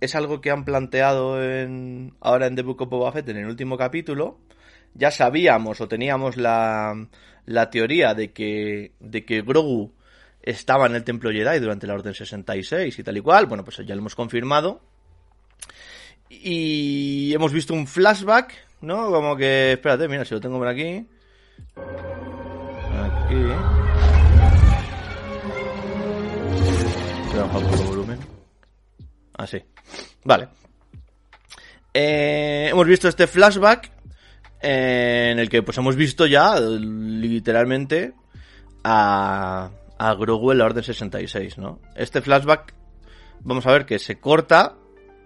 es algo que han planteado en, ahora en The Book of Boba Fett en el último capítulo. Ya sabíamos o teníamos la, la teoría de que, de que Grogu estaba en el Templo Jedi durante la Orden 66 y tal y cual. Bueno, pues ya lo hemos confirmado. Y hemos visto un flashback, ¿no? Como que, espérate, mira, si lo tengo por aquí. Aquí. A bajar un poco el volumen. Así. Vale. Eh, hemos visto este flashback eh, en el que pues hemos visto ya literalmente a, a Grogu en la Orden 66, ¿no? Este flashback vamos a ver que se corta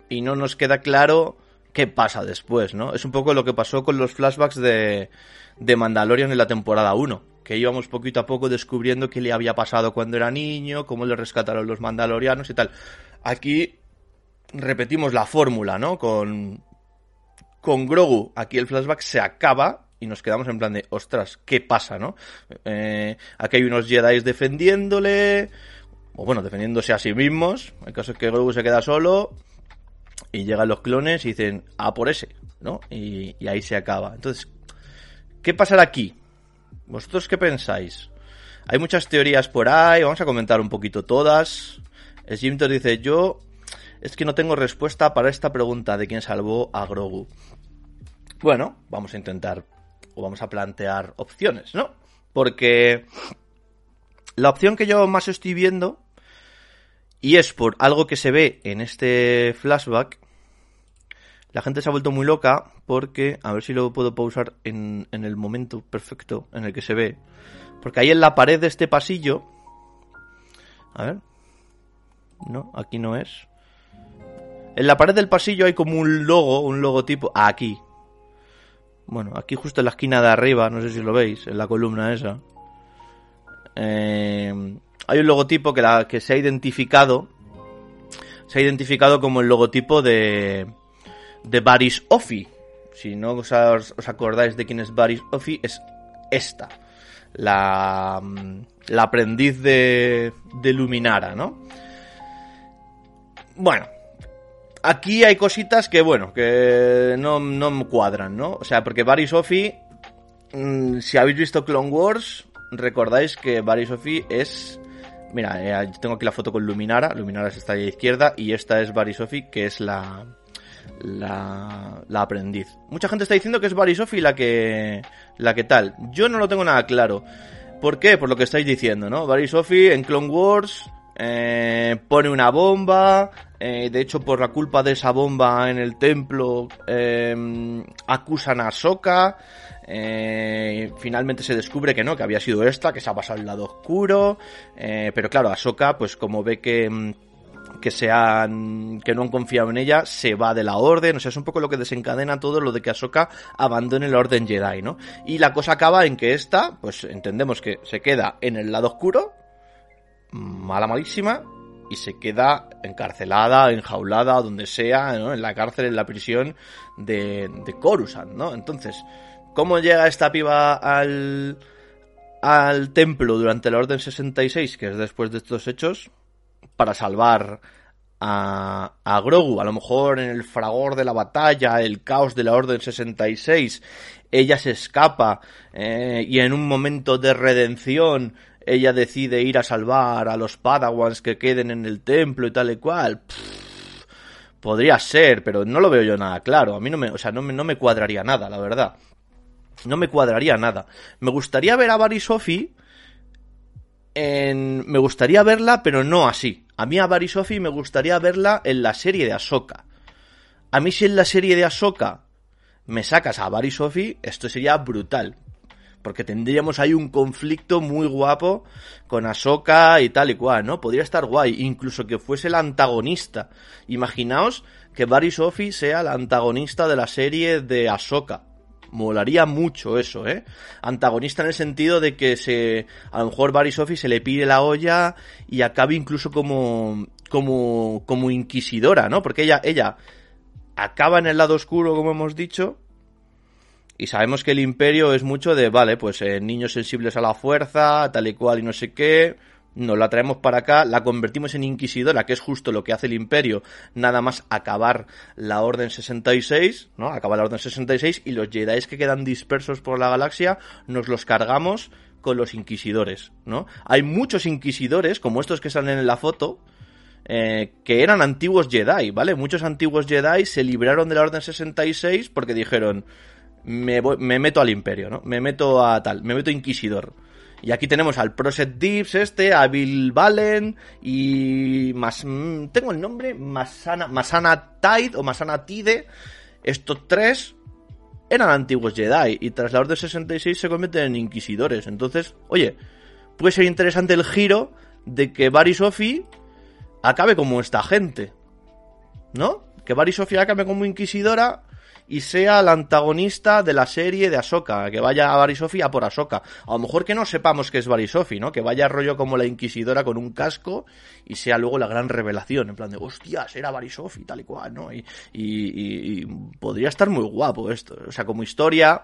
y no nos queda claro qué pasa después, ¿no? Es un poco lo que pasó con los flashbacks de, de Mandalorian en la temporada 1, que íbamos poquito a poco descubriendo qué le había pasado cuando era niño, cómo le rescataron los mandalorianos y tal. Aquí repetimos la fórmula, ¿no? Con, con Grogu, aquí el flashback se acaba y nos quedamos en plan de, ostras, ¿qué pasa, no? Eh, aquí hay unos Jedi defendiéndole, o bueno, defendiéndose a sí mismos. El caso que Grogu se queda solo y llegan los clones y dicen, a por ese, ¿no? Y, ahí se acaba. Entonces, ¿qué pasará aquí? ¿Vosotros qué pensáis? Hay muchas teorías por ahí, vamos a comentar un poquito todas. Jimtor dice, yo es que no tengo respuesta para esta pregunta de quién salvó a Grogu. Bueno, vamos a intentar o vamos a plantear opciones, ¿no? Porque la opción que yo más estoy viendo, y es por algo que se ve en este flashback, la gente se ha vuelto muy loca porque, a ver si lo puedo pausar en, en el momento perfecto en el que se ve, porque ahí en la pared de este pasillo, a ver, no, aquí no es. En la pared del pasillo hay como un logo, un logotipo. aquí. Bueno, aquí justo en la esquina de arriba, no sé si lo veis, en la columna esa. Eh, hay un logotipo que, se ha identificado. Se ha identificado como el logotipo de. de Baris Offi. Si no os, os acordáis de quién es Baris Offi, es esta. La. La aprendiz de. de Luminara, ¿no? Bueno, Aquí hay cositas que, bueno, que no, no cuadran, ¿no? O sea, porque Barry Sophie, mmm, si habéis visto Clone Wars, recordáis que Barry Sophie es... Mira, eh, tengo aquí la foto con Luminara, Luminara está ahí a la izquierda, y esta es Barry Sophie, que es la, la, la aprendiz. Mucha gente está diciendo que es Barry Sophie la que, la que tal. Yo no lo tengo nada claro. ¿Por qué? Por lo que estáis diciendo, ¿no? Barry Sophie en Clone Wars eh, pone una bomba, eh, de hecho por la culpa de esa bomba en el templo eh, acusan a Soka, finalmente se descubre que no, que había sido esta, que se ha pasado al lado oscuro, pero claro, Ahsoka pues como ve que mm, que se han, que no han confiado en ella, se va de la orden, o sea, es un poco lo que desencadena todo lo de que Ahsoka abandone la orden Jedi, ¿no? Y la cosa acaba en que esta, pues entendemos que se queda en el lado oscuro, mala malísima y se queda encarcelada, enjaulada, donde sea, ¿no? en la cárcel, en la prisión de, de Coruscant, ¿no? Entonces, ¿cómo llega esta piba al, al templo durante la Orden 66, que es después de estos hechos, para salvar a, a Grogu? A lo mejor en el fragor de la batalla, el caos de la Orden 66, ella se escapa eh, y en un momento de redención ella decide ir a salvar a los Padawans que queden en el templo y tal y cual. Pff, podría ser, pero no lo veo yo nada claro. A mí no me, o sea, no me, no me cuadraría nada, la verdad. No me cuadraría nada. Me gustaría ver a Barry Sophie en... Me gustaría verla, pero no así. A mí a Barry Sophie me gustaría verla en la serie de Ahsoka. A mí si en la serie de Ahsoka me sacas a Barry Sophie, esto sería brutal porque tendríamos ahí un conflicto muy guapo con Ahsoka y tal y cual, ¿no? Podría estar guay, incluso que fuese el antagonista. Imaginaos que Barry Sophie sea la antagonista de la serie de Ahsoka. Molaría mucho eso, ¿eh? Antagonista en el sentido de que se, a lo mejor Barry Sophie se le pide la olla y acabe incluso como, como, como inquisidora, ¿no? Porque ella, ella acaba en el lado oscuro, como hemos dicho, y sabemos que el imperio es mucho de, vale, pues eh, niños sensibles a la fuerza, tal y cual y no sé qué, nos la traemos para acá, la convertimos en inquisidora, que es justo lo que hace el imperio, nada más acabar la Orden 66, ¿no? Acaba la Orden 66 y los Jedi que quedan dispersos por la galaxia nos los cargamos con los inquisidores, ¿no? Hay muchos inquisidores, como estos que salen en la foto, eh, que eran antiguos Jedi, ¿vale? Muchos antiguos Jedi se libraron de la Orden 66 porque dijeron, me, me meto al imperio, ¿no? Me meto a tal, me meto inquisidor. Y aquí tenemos al Proset Dips este, a Bill Valen y mm, tengo el nombre Masana Masana Tide o Masana Tide. Estos tres eran antiguos Jedi y tras la Orden 66 se convierten en inquisidores. Entonces, oye, puede ser interesante el giro de que Barry acabe como esta gente. ¿No? Que Barry acabe como inquisidora y sea la antagonista de la serie de Ahsoka, que vaya a Barisofi a por Ahsoka. A lo mejor que no sepamos que es Barisofi, ¿no? Que vaya rollo como la Inquisidora con un casco y sea luego la gran revelación, en plan de, hostias, era Barisofi, tal y cual, ¿no? Y, y, podría estar muy guapo esto, o sea, como historia,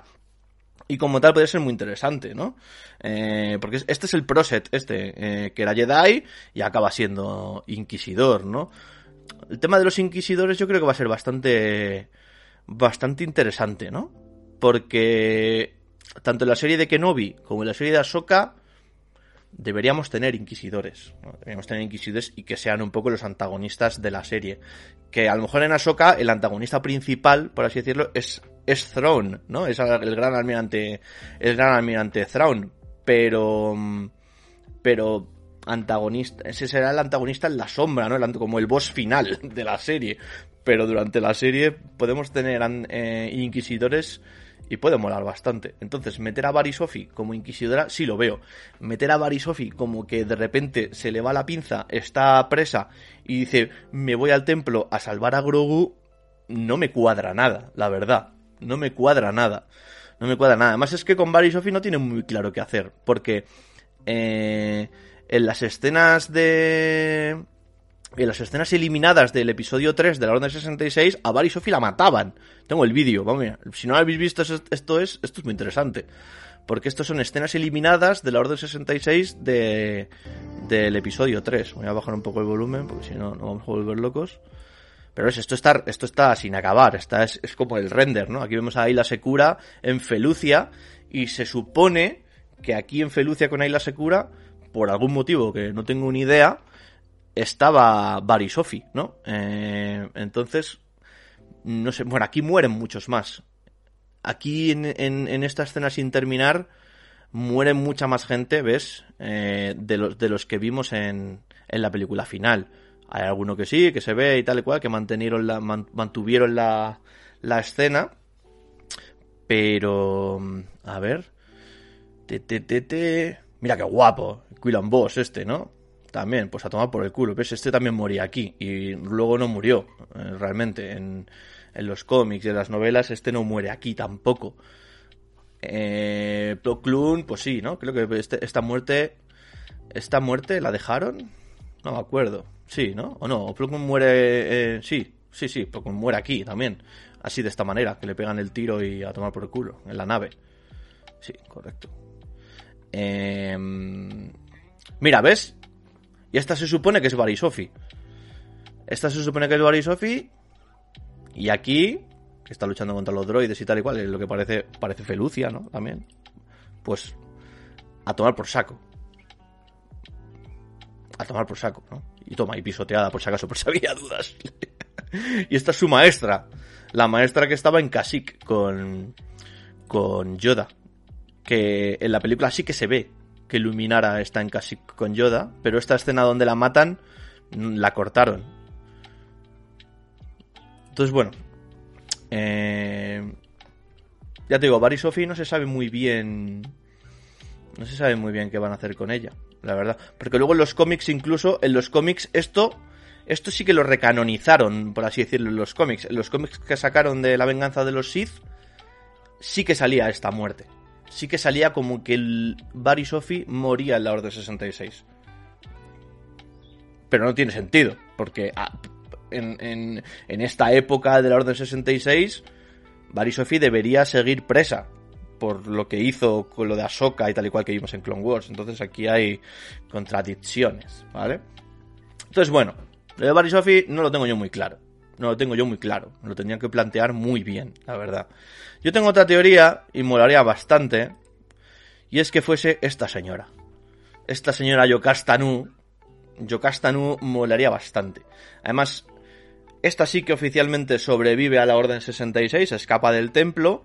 y como tal puede ser muy interesante, ¿no? Eh, porque este es el Proset, este, eh, que era Jedi y acaba siendo Inquisidor, ¿no? El tema de los Inquisidores yo creo que va a ser bastante bastante interesante, ¿no? Porque tanto en la serie de Kenobi como en la serie de Ahsoka deberíamos tener inquisidores. Deberíamos tener inquisidores y que sean un poco los antagonistas de la serie. Que a lo mejor en Ahsoka el antagonista principal, por así decirlo, es, es Thrawn, ¿no? Es el gran almirante, el gran almirante Thrawn. Pero, pero antagonista, ese será el antagonista en la sombra, ¿no? como el boss final de la serie pero durante la serie podemos tener eh, inquisidores y puede molar bastante. Entonces, meter a Barry Sophie como inquisidora, sí lo veo. Meter a Barry Sophie como que de repente se le va la pinza, está presa y dice, me voy al templo a salvar a Grogu, no me cuadra nada, la verdad. No me cuadra nada. No me cuadra nada. Además es que con Barry Sophie no tiene muy claro qué hacer, porque eh, en las escenas de en las escenas eliminadas del episodio 3 de la Orden 66, a y Sophie la mataban. Tengo el vídeo, vamos, si no lo habéis visto, esto es, esto es muy interesante. Porque estos son escenas eliminadas de la Orden 66 de, del episodio 3. Voy a bajar un poco el volumen, porque si no, no vamos a volver locos. Pero es, esto está, esto está sin acabar, está, es, es como el render, ¿no? Aquí vemos a Ayla Secura en Felucia, y se supone que aquí en Felucia con Ayla Secura, por algún motivo que no tengo ni idea, estaba Barry Sophie, ¿no? Eh, entonces, no sé, bueno, aquí mueren muchos más. Aquí en, en, esta escena sin terminar mueren mucha más gente, ¿ves? Eh, de, los, de los que vimos en, en la película final. Hay alguno que sí, que se ve y tal y cual, que mantuvieron la, mantuvieron la, la escena. Pero, a ver. Te, te, te, Mira qué guapo. Quillan Boss este, ¿no? También, pues a tomar por el culo. ¿Ves? Este también moría aquí y luego no murió, eh, realmente. En, los cómics y en las novelas, este no muere aquí tampoco. Eh, pues sí, ¿no? Creo que este, esta muerte. ¿Esta muerte la dejaron? No me acuerdo. Sí, ¿no? ¿O no? Plo muere. Eh, sí, sí, sí, Plo muere aquí también. Así de esta manera, que le pegan el tiro y a tomar por el culo, en la nave. Sí, correcto. Eh, mira, ¿ves? Y esta se supone que es Barisofi. Esta se supone que es Barisofi. Y aquí, que está luchando contra los droides y tal y cual, es lo que parece, parece Felucia, ¿no? También. Pues a tomar por saco. A tomar por saco, ¿no? Y toma, y pisoteada, por si acaso, por si había dudas. y esta es su maestra. La maestra que estaba en Kashyyyk con, con Yoda. Que en la película sí que se ve que Luminara está en casi con Yoda, pero esta escena donde la matan mm, la cortaron. Entonces, bueno. Eh, ya te digo, Barry Sophie no se sabe muy bien. No se sabe muy bien qué van a hacer con ella, la verdad. Porque luego en los cómics, incluso, en los cómics, esto Esto sí que lo recanonizaron, por así decirlo, en los cómics. En los cómics que sacaron de la venganza de los Sith, sí que salía esta muerte. Sí que salía como que el Barry Sophie moría en la Orden 66. Pero no tiene sentido, porque ah, en, esta época de la Orden 66, Barry Sophie debería seguir presa por lo que hizo con lo de Ahsoka y tal y cual que vimos en Clone Wars. Entonces aquí hay contradicciones, ¿vale? Entonces, bueno, lo de Barry Sophie no lo tengo yo muy claro. No lo tengo yo muy claro. lo tendría que plantear muy bien, la verdad. Yo tengo otra teoría, y molaría bastante, y es que fuese esta señora. Esta señora Yokastanu. Yokastanu molaría bastante. Además, esta sí que oficialmente sobrevive a la Orden 66, escapa del templo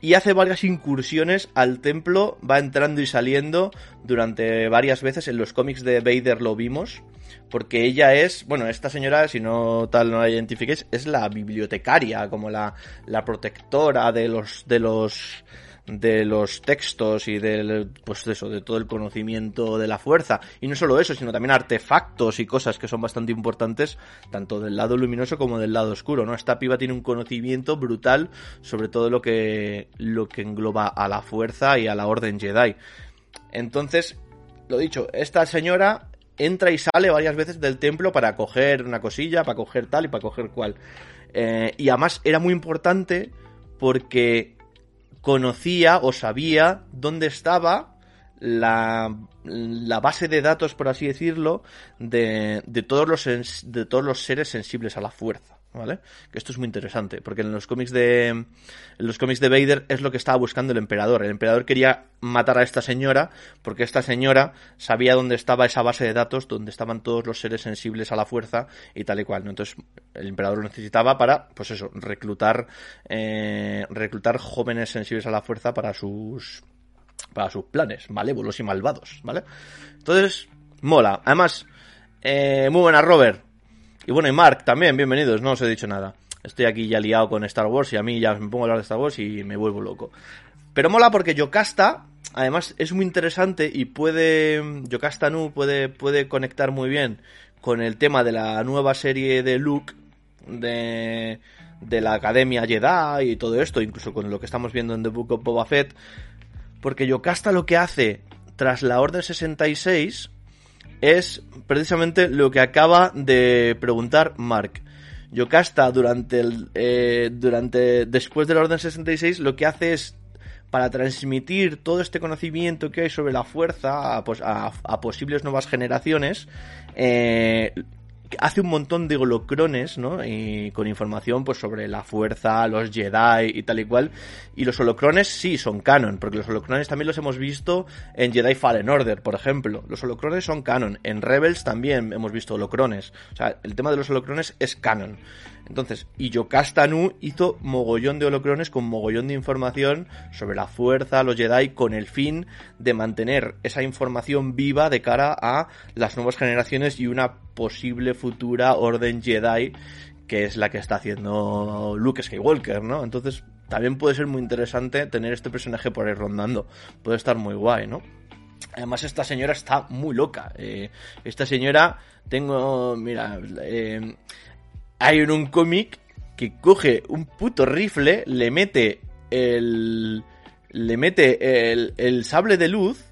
y hace varias incursiones al templo, va entrando y saliendo durante varias veces. En los cómics de Vader lo vimos, porque ella es, bueno, esta señora, si no tal no la identifiquéis, es la bibliotecaria, como la, la protectora de los, de los de los textos y del, pues eso, de todo el conocimiento de la fuerza. Y no solo eso, sino también artefactos y cosas que son bastante importantes, tanto del lado luminoso como del lado oscuro, ¿no? Esta piba tiene un conocimiento brutal sobre todo lo que, lo que engloba a la fuerza y a la orden Jedi. Entonces, lo dicho, esta señora entra y sale varias veces del templo para coger una cosilla, para coger tal y para coger cual. Eh, y además era muy importante porque conocía o sabía dónde estaba la, la base de datos, por así decirlo, de, de, todos los, de todos los seres sensibles a la fuerza. ¿Vale? Que esto es muy interesante, porque en los cómics de en los cómics de Vader es lo que estaba buscando el emperador. El emperador quería matar a esta señora porque esta señora sabía dónde estaba esa base de datos, donde estaban todos los seres sensibles a la fuerza y tal y cual. ¿no? Entonces el emperador lo necesitaba para, pues eso, reclutar eh, reclutar jóvenes sensibles a la fuerza para sus para sus planes malévolos y malvados, ¿vale? Entonces mola. Además, eh, muy buena Robert. Y bueno, y Mark también, bienvenidos, no os he dicho nada. Estoy aquí ya liado con Star Wars y a mí ya me pongo a hablar de Star Wars y me vuelvo loco. Pero mola porque Yocasta, además, es muy interesante y puede. Yocasta Nu puede, puede conectar muy bien con el tema de la nueva serie de Luke, de, de la Academia Jedi y todo esto, incluso con lo que estamos viendo en The Book of Boba Fett. Porque Yocasta lo que hace tras la Orden 66 es precisamente lo que acaba de preguntar Mark. Yocasta durante el eh, durante después de la Orden 66 lo que hace es para transmitir todo este conocimiento que hay sobre la fuerza a, pues, posibles nuevas generaciones eh, hace un montón de holocrones, ¿no? Y con información pues sobre la fuerza, los Jedi y tal y cual. Y los holocrones sí son canon, porque los holocrones también los hemos visto en Jedi Fallen Order, por ejemplo. Los holocrones son canon. En Rebels también hemos visto holocrones. O sea, el tema de los holocrones es canon. Entonces, y Yocasta Nu hizo mogollón de holocrones con mogollón de información sobre la fuerza, los Jedi, con el fin de mantener esa información viva de cara a las nuevas generaciones y una posible futura orden Jedi que es la que está haciendo Luke Skywalker, ¿no? Entonces, también puede ser muy interesante tener este personaje por ahí rondando. Puede estar muy guay, ¿no? Además, esta señora está muy loca. Eh, esta señora, tengo, mira, eh, hay en un cómic que coge un puto rifle, le mete el. Le mete el, el sable de luz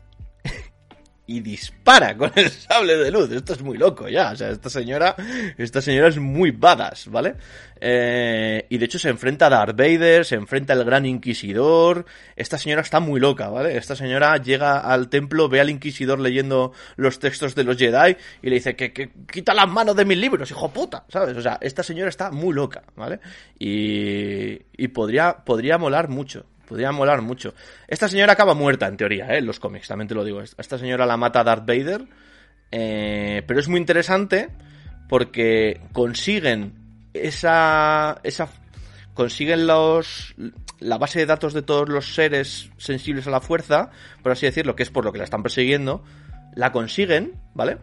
y dispara con el sable de luz. Esto es muy loco ya. O sea, esta señora, esta señora es muy badass, ¿vale? Eh, y de hecho se enfrenta a Darth Vader, se enfrenta al Gran Inquisidor. Esta señora está muy loca, ¿vale? Esta señora llega al templo, ve al Inquisidor leyendo los textos de los Jedi y le dice que, quita las manos de mis libros, hijo puta, ¿sabes? O sea, esta señora está muy loca, ¿vale? Y, y podría, podría molar mucho. Podría molar mucho. Esta señora acaba muerta, en teoría, ¿eh? en los cómics, también te lo digo. Esta señora la mata Darth Vader. Eh, pero es muy interesante porque consiguen esa, esa consiguen los la base de datos de todos los seres sensibles a la fuerza, por así decirlo, que es por lo que la están persiguiendo, la consiguen, ¿vale?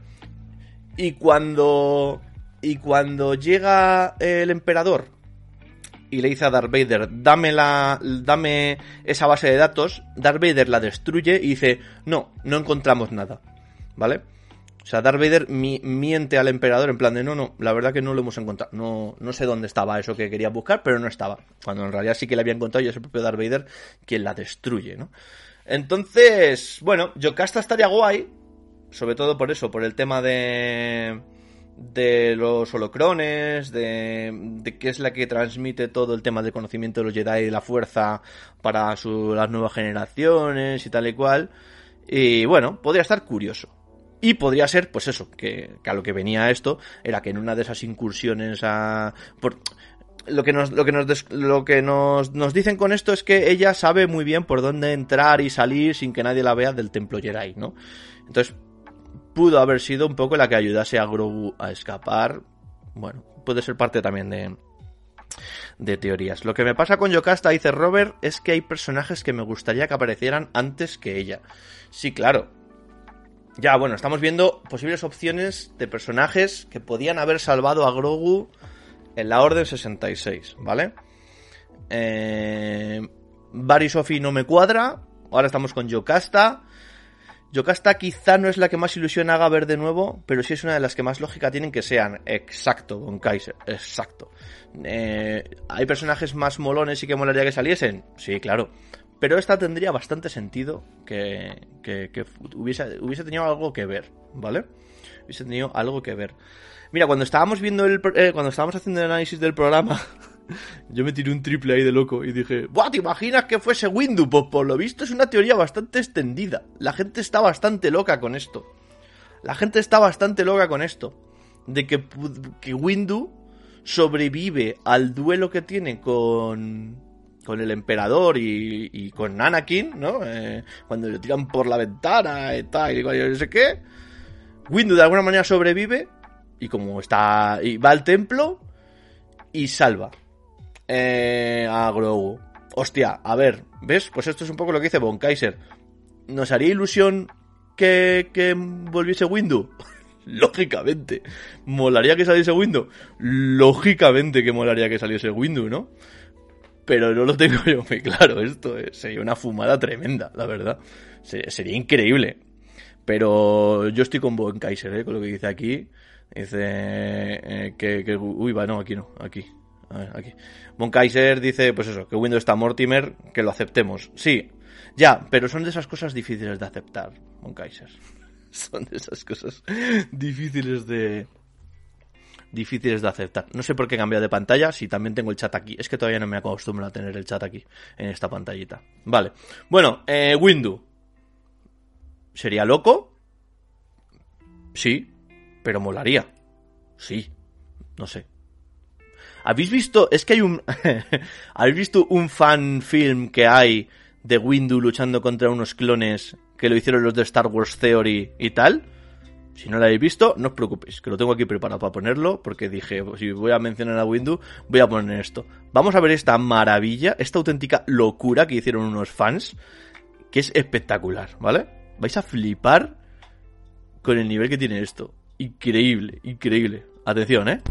Y cuando y cuando llega el emperador y le dice a Darth Vader, dame, la, dame esa base de datos, Darth Vader la destruye y dice, no, no encontramos nada. ¿Vale? O sea, Darth Vader miente al emperador en plan de no, no, la verdad que no lo hemos encontrado. No, no sé dónde estaba eso que quería buscar, pero no estaba. Cuando en realidad sí que le había encontrado y es el propio Darth Vader quien la destruye, ¿no? Entonces, bueno, Yocasta estaría guay, sobre todo por eso, por el tema de de los holocrones, de, de qué es la que transmite todo el tema del conocimiento de los Jedi y la fuerza para su, las nuevas generaciones y tal y cual. Y bueno, podría estar curioso. Y podría ser, pues eso, que, a lo que venía esto era que en una de esas incursiones a... Por, lo que nos, lo que nos, lo que nos, nos dicen con esto es que ella sabe muy bien por dónde entrar y salir sin que nadie la vea del templo Jedi, ¿no? Entonces, pudo haber sido un poco la que ayudase a Grogu a escapar. Bueno, puede ser parte también de, de teorías. Lo que me pasa con Yocasta, dice Robert, es que hay personajes que me gustaría que aparecieran antes que ella. Sí, claro. Ya, bueno, estamos viendo posibles opciones de personajes que podían haber salvado a Grogu en la Orden 66, ¿vale? Eh, Sophie no me cuadra. Ahora estamos con Yocasta. Yocasta quizá no es la que más ilusión haga ver de nuevo, pero sí es una de las que más lógica tienen que sean. Exacto, Von Kaiser, exacto. Eh, ¿Hay personajes más molones y que molaría que saliesen? Sí, claro. Pero esta tendría bastante sentido que, que, hubiese, hubiese tenido algo que ver, ¿vale? Hubiese tenido algo que ver. Mira, cuando estábamos viendo el, eh, cuando estábamos haciendo el análisis del programa, yo me tiré un triple ahí de loco y dije, ¡buah! ¿Te imaginas que fuese Windu? Pues por lo visto es una teoría bastante extendida. La gente está bastante loca con esto. La gente está bastante loca con esto. De que, que Windu sobrevive al duelo que tiene con, con el emperador y, con Anakin, ¿no? Eh, cuando le tiran por la ventana y tal, y no sé qué. Windu de alguna manera sobrevive y como está y va al templo y salva eh, a Grogu. Hostia, a ver, ¿ves? Pues esto es un poco lo que dice Von Kaiser. ¿Nos haría ilusión que, que volviese Windu? Lógicamente. ¿Molaría que saliese Windu? Lógicamente que molaría que saliese Windu, ¿no? Pero no lo tengo yo muy claro esto. Eh. Sería una fumada tremenda, la verdad. sería increíble. Pero yo estoy con Von Kaiser, ¿eh? Con lo que dice aquí. Dice eh, que, que... Uy, va, no, aquí no, aquí. A ver, aquí. Von Kaiser dice, pues eso, que Windows está Mortimer, que lo aceptemos. Sí, ya, pero son de esas cosas difíciles de aceptar, Von Kaiser. son de esas cosas difíciles de difíciles de aceptar. No sé por qué he cambiado de pantalla, si también tengo el chat aquí. Es que todavía no me acostumbro a tener el chat aquí, en esta pantallita. Vale. Bueno, eh, Windu. ¿Sería loco? Sí, pero molaría. Sí, no sé. ¿Habéis visto? Es que hay un. ¿Habéis visto un fan film que hay de Windu luchando contra unos clones que lo hicieron los de Star Wars Theory y tal? Si no lo habéis visto, no os preocupéis, que lo tengo aquí preparado para ponerlo, porque dije, si voy a mencionar a Windu, voy a poner esto. Vamos a ver esta maravilla, esta auténtica locura que hicieron unos fans, que es espectacular, ¿vale? Vais a flipar con el nivel que tiene esto. Increíble, increíble. Atención, ¿eh?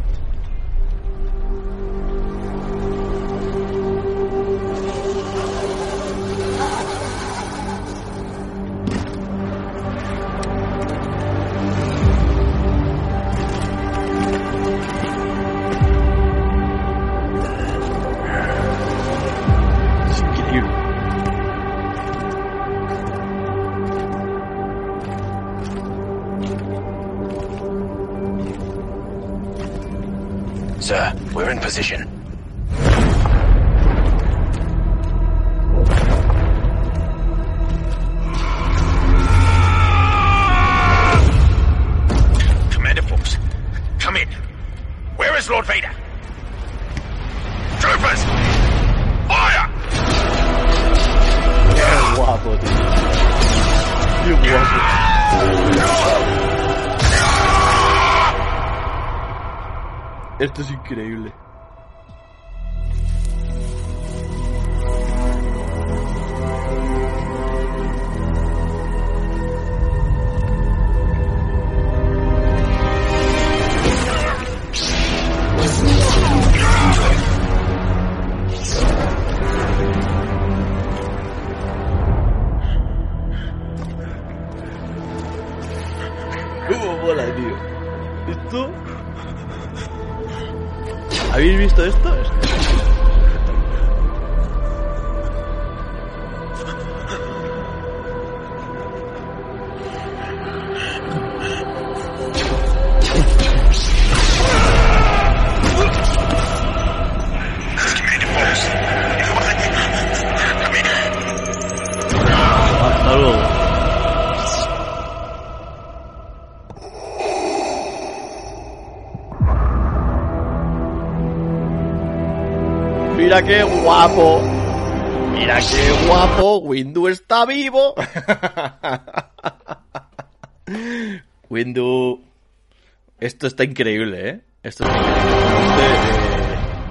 Mira qué guapo. Mira qué guapo. Windu está vivo. Windu. Esto está increíble, ¿eh? Esto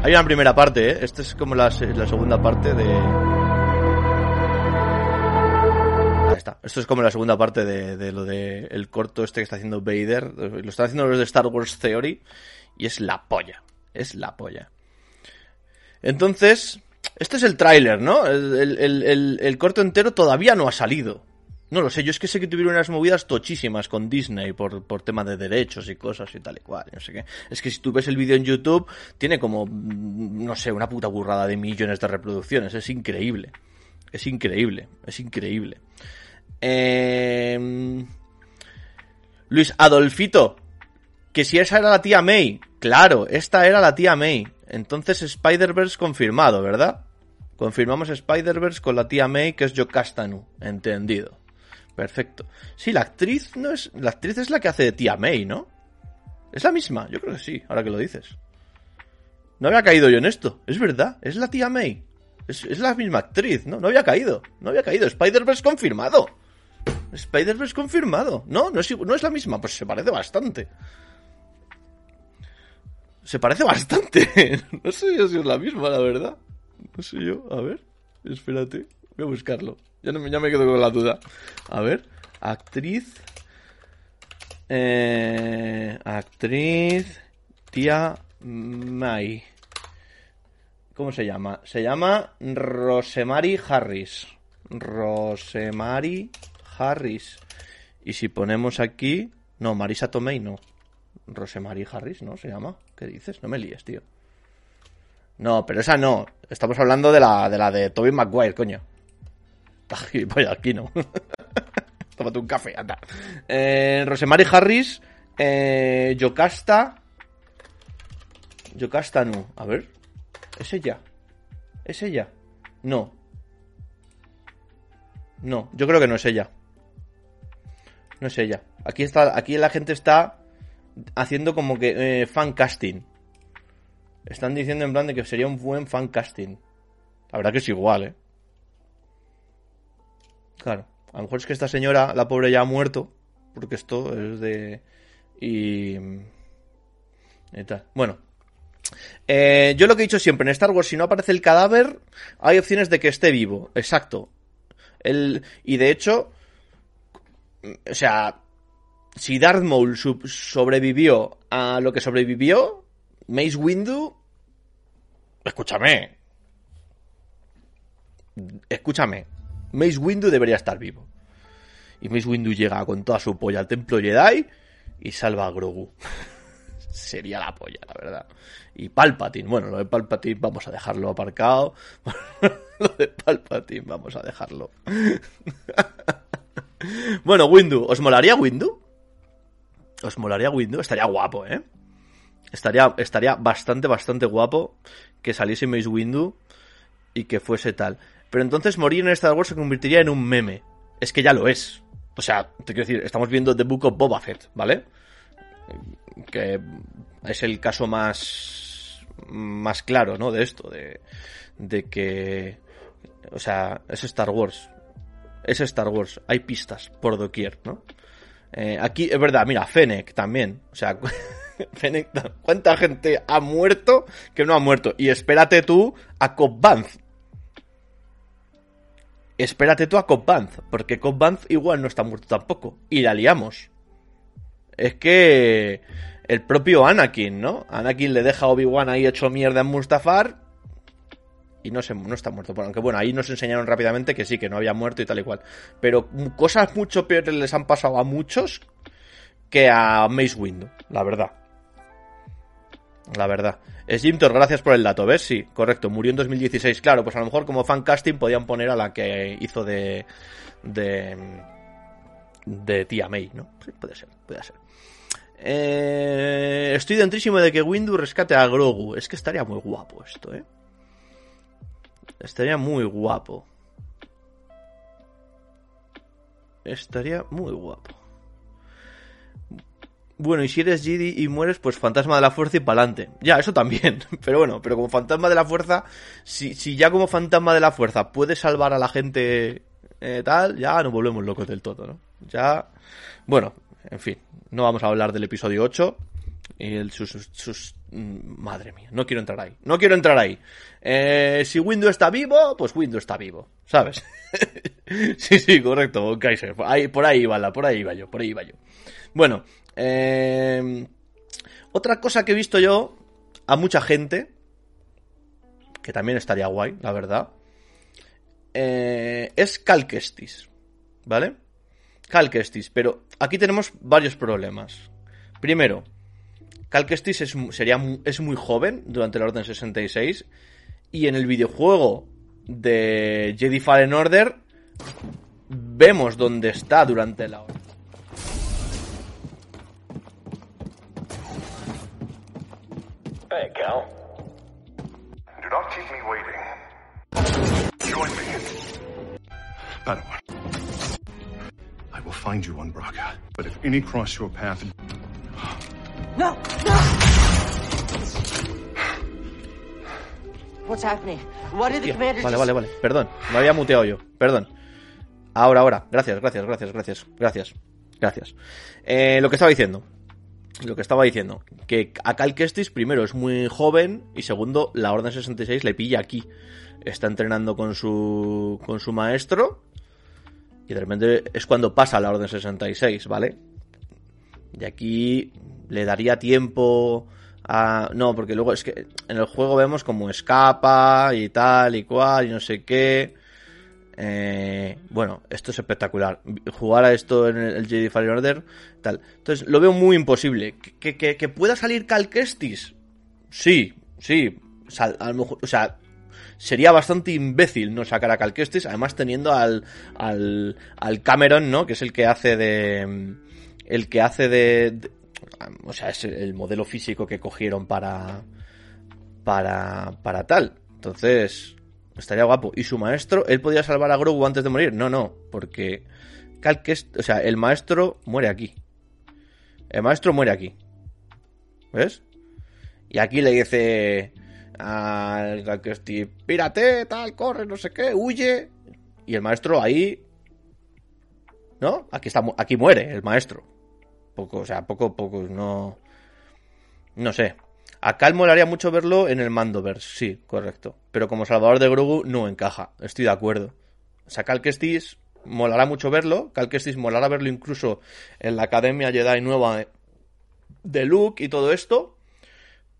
Hay una primera parte, ¿eh? Esta es como la, se- la segunda parte de... Esto es como la segunda parte de, de lo de el corto este que está haciendo Vader. Lo están haciendo los de Star Wars Theory. Y es la polla. Es la polla. Entonces, este es el tráiler, ¿no? El, el- el- el- corto entero todavía no ha salido. No lo sé, yo es que sé que tuvieron unas movidas tochísimas con Disney por, por tema de derechos y cosas y tal y cual, no sé qué. Es que si tú ves el vídeo en YouTube, tiene como, mm, no sé, una puta burrada de millones de reproducciones. Es increíble. Es increíble, es increíble. Eh... Luis Adolfito, que si esa era la tía May. Claro, esta era la tía May. Entonces Spider-Verse confirmado, ¿verdad? Confirmamos Spider-Verse con la tía May, que es Yokastanu. Entendido. Perfecto. Sí, la actriz no es. La actriz es la que hace de tía May, ¿no? Es la misma, yo creo que sí, ahora que lo dices. No había caído yo en esto. Es verdad, es la tía May. Es, es la misma actriz, ¿no? No había caído. No había caído. Spider-Verse confirmado. Spider-Verse confirmado. No, no es, no es la misma. Pues se parece bastante. Se parece bastante. No sé si es la misma, la verdad. No sé yo. A ver. Espérate. Voy a buscarlo. Ya, no, ya me quedo con la duda. A ver. Actriz. Eh, actriz. Tía May. ¿Cómo se llama? Se llama Rosemary Harris. Rosemary Harris. Y si ponemos aquí. No, Marisa Tomei no. Rosemary Harris, ¿no? Se llama. ¿Qué dices? No me líes, tío. No, pero esa no. Estamos hablando de la de, la de Tobey Maguire, coño. Pues aquí no. Tómate un café, anda. Eh, Rosemary Harris. Eh, Yocasta. Yocasta no. A ver. ¿Es ella? ¿Es ella? No. No, yo creo que no es ella. No es ella. Aquí está, aquí la gente está haciendo como que eh, fan casting. Están diciendo en plan de que sería un buen fan casting. La verdad que es igual, ¿eh? Claro. A lo mejor es que esta señora, la pobre, ya ha muerto. Porque esto es de... Y... y tal. Bueno. Eh, yo lo que he dicho siempre, en Star Wars, si no aparece el cadáver, hay opciones de que esté vivo. Exacto. El, y de hecho... O sea, si Darth Maul sobrevivió a lo que sobrevivió, Mace Windu, escúchame, escúchame, Mace Windu debería estar vivo. Y Mace Windu llega con toda su polla al templo Jedi y salva a Grogu. Sería la polla, la verdad. Y Palpatine, bueno, lo de Palpatine vamos a dejarlo aparcado. lo de Palpatine vamos a dejarlo. bueno, Windu, ¿os molaría Windu? ¿Os molaría Windu? Estaría guapo, ¿eh? Estaría, estaría bastante, bastante guapo que saliese Mace Windu y que fuese tal. Pero entonces morir en Star Wars se convertiría en un meme. Es que ya lo es. O sea, te quiero decir, estamos viendo The Book of Boba Fett, ¿vale? Que es el caso más más claro, ¿no? De esto, de, de que, o sea, es Star Wars, es Star Wars, hay pistas por doquier, ¿no? Eh, aquí es verdad, mira, Fennec también, o sea, Fennec, ¿cuánta gente ha muerto que no ha muerto? Y espérate tú a Cobb. Espérate tú a Cobb porque Cobb igual no está muerto tampoco, y la liamos. Es que el propio Anakin, ¿no? Anakin le deja a Obi-Wan ahí hecho mierda en Mustafar y no, está muerto. Bueno, aunque bueno, ahí nos enseñaron rápidamente que sí, que no había muerto y tal y cual. Pero cosas mucho peores les han pasado a muchos que a Mace Windu, la verdad. La verdad. Es Jimtor, gracias por el dato, ¿ves? Sí, correcto. Murió en 2016. Claro, pues a lo mejor como fan casting podían poner a la que hizo de. de. de tía May, ¿no? Sí, puede ser, puede ser. Eh, estoy dentrísimo de que Windu rescate a Grogu. Es que estaría muy guapo esto, ¿eh? Estaría muy guapo. Estaría muy guapo. Bueno, y si eres Jedi y mueres, pues fantasma de la fuerza y pa'lante. Ya, eso también. Pero bueno, pero como fantasma de la fuerza, si, si ya como fantasma de la fuerza puedes salvar a la gente eh, tal, ya nos volvemos locos del todo, ¿no? Ya, bueno, en fin, no vamos a hablar del episodio 8 y el, sus, Madre mía, no quiero entrar ahí. No quiero entrar ahí. Eh, si Windows está vivo, pues Windows está vivo, ¿sabes? sí, sí, correcto, Kaiser. Por ahí, por ahí por ahí iba yo, por ahí iba yo. Bueno, eh, otra cosa que he visto yo a mucha gente, que también estaría guay, la verdad, eh, es Cal Kestis, ¿vale? Cal Kestis, pero aquí tenemos varios problemas. Primero, Cal Kestis es, sería, muy joven durante la Orden 66 y en el videojuego de Jedi Fallen Order vemos dónde está durante la Orden. Hey, Cal. Do not keep me waiting. Join me. Padawan. I will find you on Braga. But if any cross your path, No, no! What's happening? What did the commander Vale, vale, vale. Perdón, me había muteado yo. Perdón. Ahora, ahora. Gracias, gracias, gracias, gracias. Gracias. Gracias. Eh, lo que estaba diciendo. Lo que estaba diciendo. Que a Cal Kestis, primero, es muy joven. Y segundo, la Orden 66 le pilla aquí. Está entrenando con su, con su maestro. Y de repente es cuando pasa la Orden 66, ¿vale? Y aquí le daría tiempo a... No, porque luego es que en el juego vemos como escapa y tal y cual y no sé qué. Eh, bueno, esto es espectacular. Jugar a esto en el Jedi Fallen Order, tal. Entonces, lo veo muy imposible. ¿Que, que, que pueda salir Cal Kestis? Sí, sí. Sal- a lo mejor, o sea, sería bastante imbécil no sacar a Cal Kestis, además teniendo al, al, al Cameron, ¿no? Que es el que hace de... El que hace de- O sea, es el modelo físico que cogieron para... Para, para tal. Entonces, estaría guapo. ¿Y su maestro? ¿Él podía salvar a Grogu antes de morir? No, no, porque... O sea, el maestro muere aquí. El maestro muere aquí. ¿Ves? Y aquí le dice al Cal Kestis, pírate, tal, corre, no sé qué, huye. Y el maestro ahí... ¿No? Aquí, está, aquí muere el maestro. Poco, o sea, poco, poco, no... No sé. A Cal molaría mucho verlo en el Mandoverse, sí, correcto. Pero como Salvador de Grogu no encaja, estoy de acuerdo. O sea, Cal Kestis molará mucho verlo. Cal Kestis molará verlo incluso en la Academia Jedi nueva de Luke y todo esto.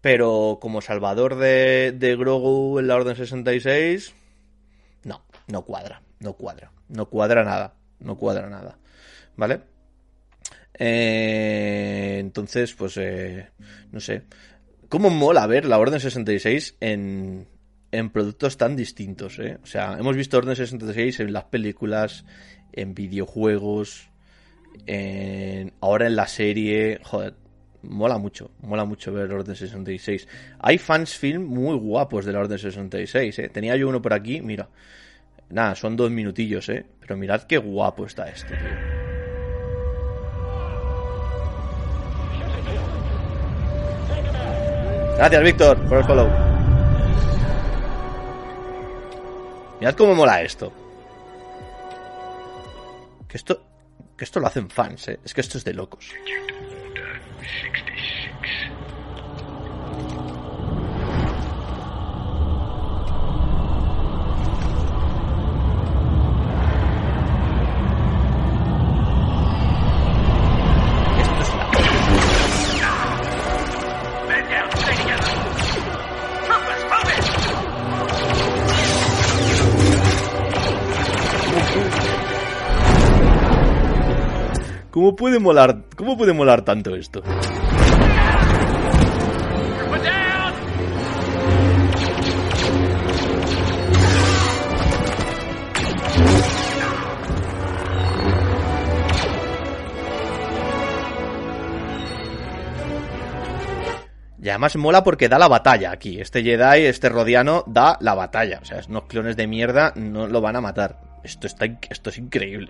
Pero como Salvador de, de Grogu en la Orden 66, no, no cuadra, no cuadra, no cuadra nada, no cuadra nada, ¿vale? Eh, entonces, pues, eh, no sé. ¿Cómo mola ver la Orden 66 en, en productos tan distintos, eh? O sea, hemos visto Orden 66 en las películas, en videojuegos, en, ahora en la serie. Joder, mola mucho, mola mucho ver Orden 66. Hay fans film muy guapos de la Orden 66, eh. Tenía yo uno por aquí, mira. Nada, son dos minutillos, eh. Pero mirad qué guapo está este, tío. Gracias, Víctor, por el follow. Mirad cómo mola esto. Que esto, que esto lo hacen fans, eh. Es que esto es de locos. ¿Cómo puede molar, cómo puede molar tanto esto? Y además mola porque da la batalla aquí. Este Jedi, este Rodiano, da la batalla. O sea, unos clones de mierda no lo van a matar. Esto, está, esto es increíble.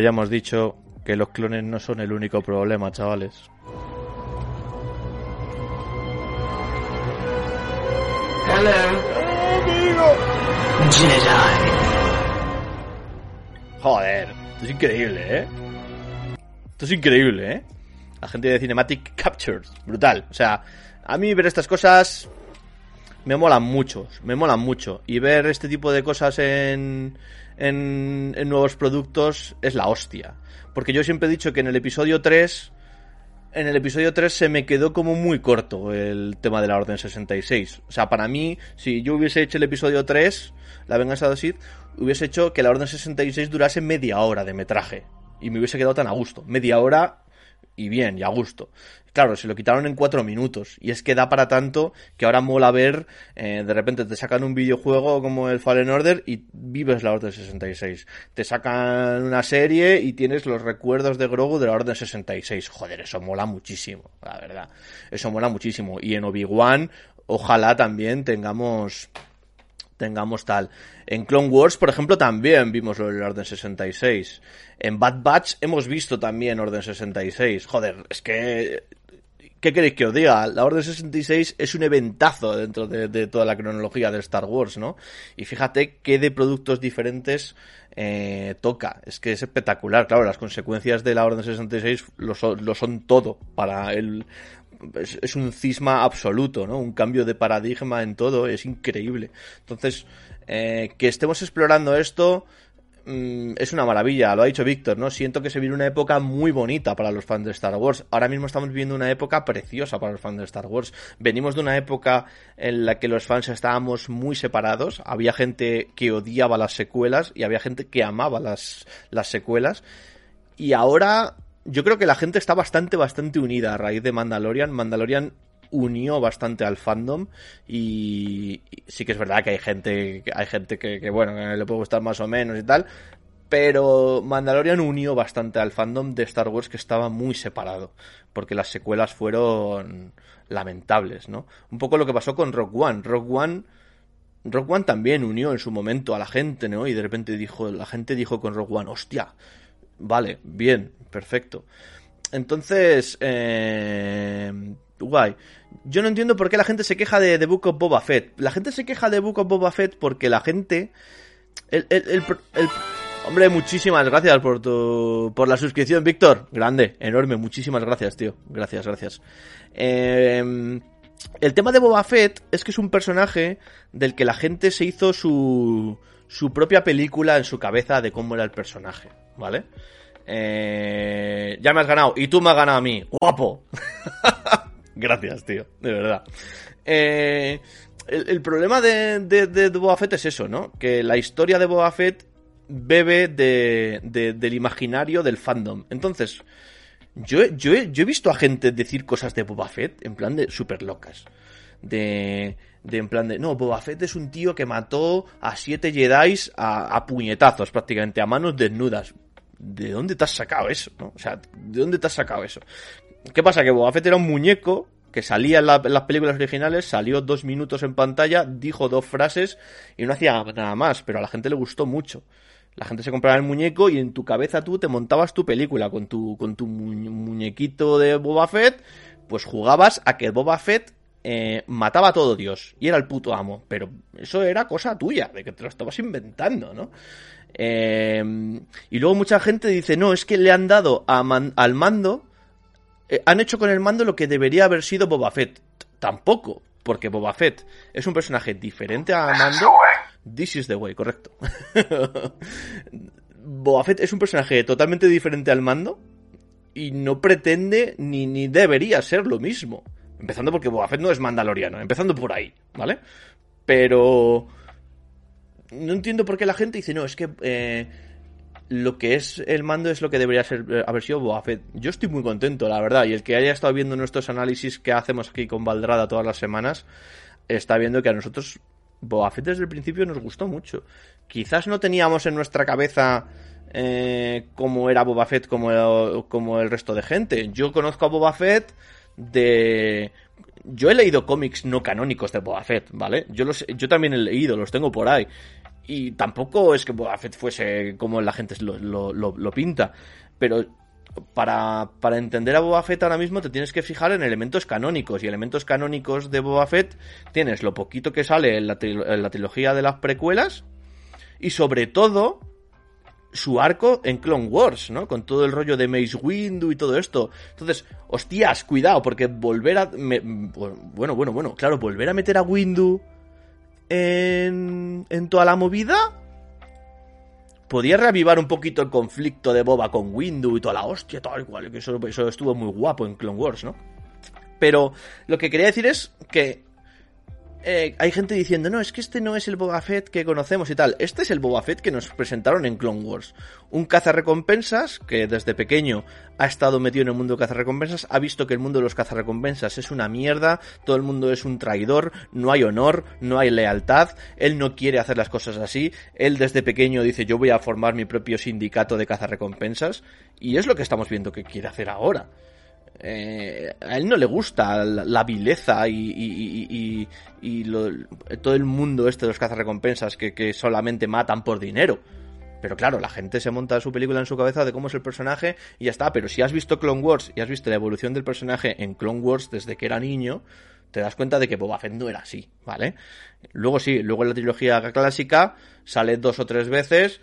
Ya hemos dicho que los clones no son el único problema, chavales. Joder, esto es increíble, ¿eh? Esto es increíble, ¿eh? La gente de Cinematic Captures, brutal. O sea, a mí ver estas cosas me molan mucho, me molan mucho. Y ver este tipo de cosas en, en, en nuevos productos es la hostia. Porque yo siempre he dicho que en el episodio 3 en el episodio 3 se me quedó como muy corto el tema de la Orden 66. O sea, para mí, si yo hubiese hecho el episodio 3, La venganza de Sith, hubiese hecho que la Orden 66 durase media hora de metraje. Y me hubiese quedado tan a gusto. Media hora y bien, y a gusto. Claro, se lo quitaron en cuatro minutos. Y es que da para tanto que ahora mola ver, eh, de repente te sacan un videojuego como el Fallen Order y vives la Orden 66. Te sacan una serie y tienes los recuerdos de Grogu de la Orden 66. Joder, eso mola muchísimo, la verdad. Eso mola muchísimo. Y en Obi-Wan, ojalá también tengamos tengamos tal. En Clone Wars, por ejemplo, también vimos lo del Orden 66. En Bad Batch hemos visto también Orden 66. Joder, es que... ¿Qué queréis que os diga? La Orden 66 es un eventazo dentro de, toda la cronología de Star Wars, ¿no? Y fíjate qué de productos diferentes eh, toca. Es que es espectacular. Claro, las consecuencias de la Orden 66 lo son, lo son todo para el, es, un cisma absoluto, ¿no? Un cambio de paradigma en todo, es increíble. Entonces, eh, que estemos explorando esto mmm, es una maravilla, lo ha dicho Víctor, ¿no? Siento que se viene una época muy bonita para los fans de Star Wars. Ahora mismo estamos viviendo una época preciosa para los fans de Star Wars. Venimos de una época en la que los fans estábamos muy separados. Había gente que odiaba las secuelas y había gente que amaba las, las secuelas. Y ahora yo creo que la gente está bastante, bastante unida a raíz de Mandalorian. Mandalorian unió bastante al fandom y, sí que es verdad que hay gente, hay gente que, bueno, le puede gustar más o menos y tal, pero Mandalorian unió bastante al fandom de Star Wars que estaba muy separado, porque las secuelas fueron lamentables, ¿no? Un poco lo que pasó con Rock One. Rock One Rock One también unió en su momento a la gente, ¿no? Y de repente dijo, la gente dijo con Rock One, hostia, vale, bien, perfecto. Entonces, eh, guay. Yo no entiendo por qué la gente se queja de The Book of Boba Fett. La gente se queja de Book of Boba Fett porque la gente... El, el, el, el, hombre, muchísimas gracias por tu por la suscripción, Víctor. Grande, enorme, muchísimas gracias, tío. Gracias, gracias. Eh, el tema de Boba Fett es que es un personaje del que la gente se hizo su, su propia película en su cabeza de cómo era el personaje, ¿vale? Eh, ya me has ganado y tú me has ganado a mí. Guapo. Gracias, tío, de verdad. Eh, el, problema de, de, de, Boba es eso, ¿no? Que la historia de Boba bebe de, de, del imaginario del fandom. Entonces, yo, yo, he, yo he visto a gente decir cosas de Boba en plan de súper locas. De, de en plan de, no, Boba es un tío que mató a siete Jedi a puñetazos prácticamente, a manos desnudas. ¿De dónde te has sacado eso? ¿no? O sea, ¿de dónde te has sacado eso? ¿Qué pasa? Que Boba Fett era un muñeco que salía en, la, en, las películas originales, salió dos minutos en pantalla, dijo dos frases y no hacía nada más, pero a la gente le gustó mucho. La gente se compraba el muñeco y en tu cabeza tú te montabas tu película con tu, con tu mu muñequito de Boba Fett, pues jugabas a que Boba Fett eh, mataba a todo Dios y era el puto amo, pero eso era cosa tuya, de que te lo estabas inventando, ¿no? Eh, y luego mucha gente dice, no, es que le han dado a man al mando, eh, han hecho con el mando lo que debería haber sido Boba Fett. Tampoco, porque Boba Fett es un personaje diferente a Mando. This is the way, correcto. Boba Fett es un personaje totalmente diferente al mando y no pretende ni, ni debería ser lo mismo. Empezando porque Boba Fett no es mandaloriano, empezando por ahí, ¿vale? Pero no entiendo por qué la gente dice, no, es que eh, lo que es el mando es lo que debería ser eh, haber sido Boba. Yo estoy muy contento, la verdad, y el que haya estado viendo nuestros análisis que hacemos aquí con Valdrada todas las semanas, está viendo que a nosotros Boba desde el principio nos gustó mucho. Quizás no teníamos en nuestra cabeza eh, cómo era Boba Fett como, como el resto de gente. Yo conozco a Boba de... Yo he leído cómics no canónicos de Boba ¿vale? Yo, los, yo también he leído, los tengo por ahí. Y tampoco es que Boba Fett fuese como la gente lo, lo, lo, pinta. Pero para, para, entender a Boba Fett ahora mismo te tienes que fijar en elementos canónicos. Y elementos canónicos de Boba Fett tienes lo poquito que sale en la, en la trilogía de las precuelas. Y sobre todo, su arco en Clone Wars, ¿no? Con todo el rollo de Mace Windu y todo esto. Entonces, hostias, cuidado, porque volver a... bueno, bueno, bueno, claro, volver a meter a Windu en, toda la movida podía reavivar un poquito el conflicto de Boba con Windu y toda la hostia, tal cual, que eso estuvo muy guapo en Clone Wars, ¿no? Pero lo que quería decir es que eh, hay gente diciendo, no, es que este no es el Boba Fett que conocemos y tal. Este es el Boba Fett que nos presentaron en Clone Wars. Un cazarrecompensas que desde pequeño ha estado metido en el mundo de cazarrecompensas, ha visto que el mundo de los cazarrecompensas es una mierda, todo el mundo es un traidor, no hay honor, no hay lealtad, él no quiere hacer las cosas así, él desde pequeño dice yo voy a formar mi propio sindicato de cazarrecompensas y es lo que estamos viendo que quiere hacer ahora. Eh, a él no le gusta la, vileza y, todo el mundo este de los cazarrecompensas que, que solamente matan por dinero. Pero claro, la gente se monta su película en su cabeza de cómo es el personaje y ya está. Pero si has visto Clone Wars y has visto la evolución del personaje en Clone Wars desde que era niño, te das cuenta de que Boba Fett no era así, ¿vale? Luego sí, luego en la trilogía clásica sale dos o tres veces,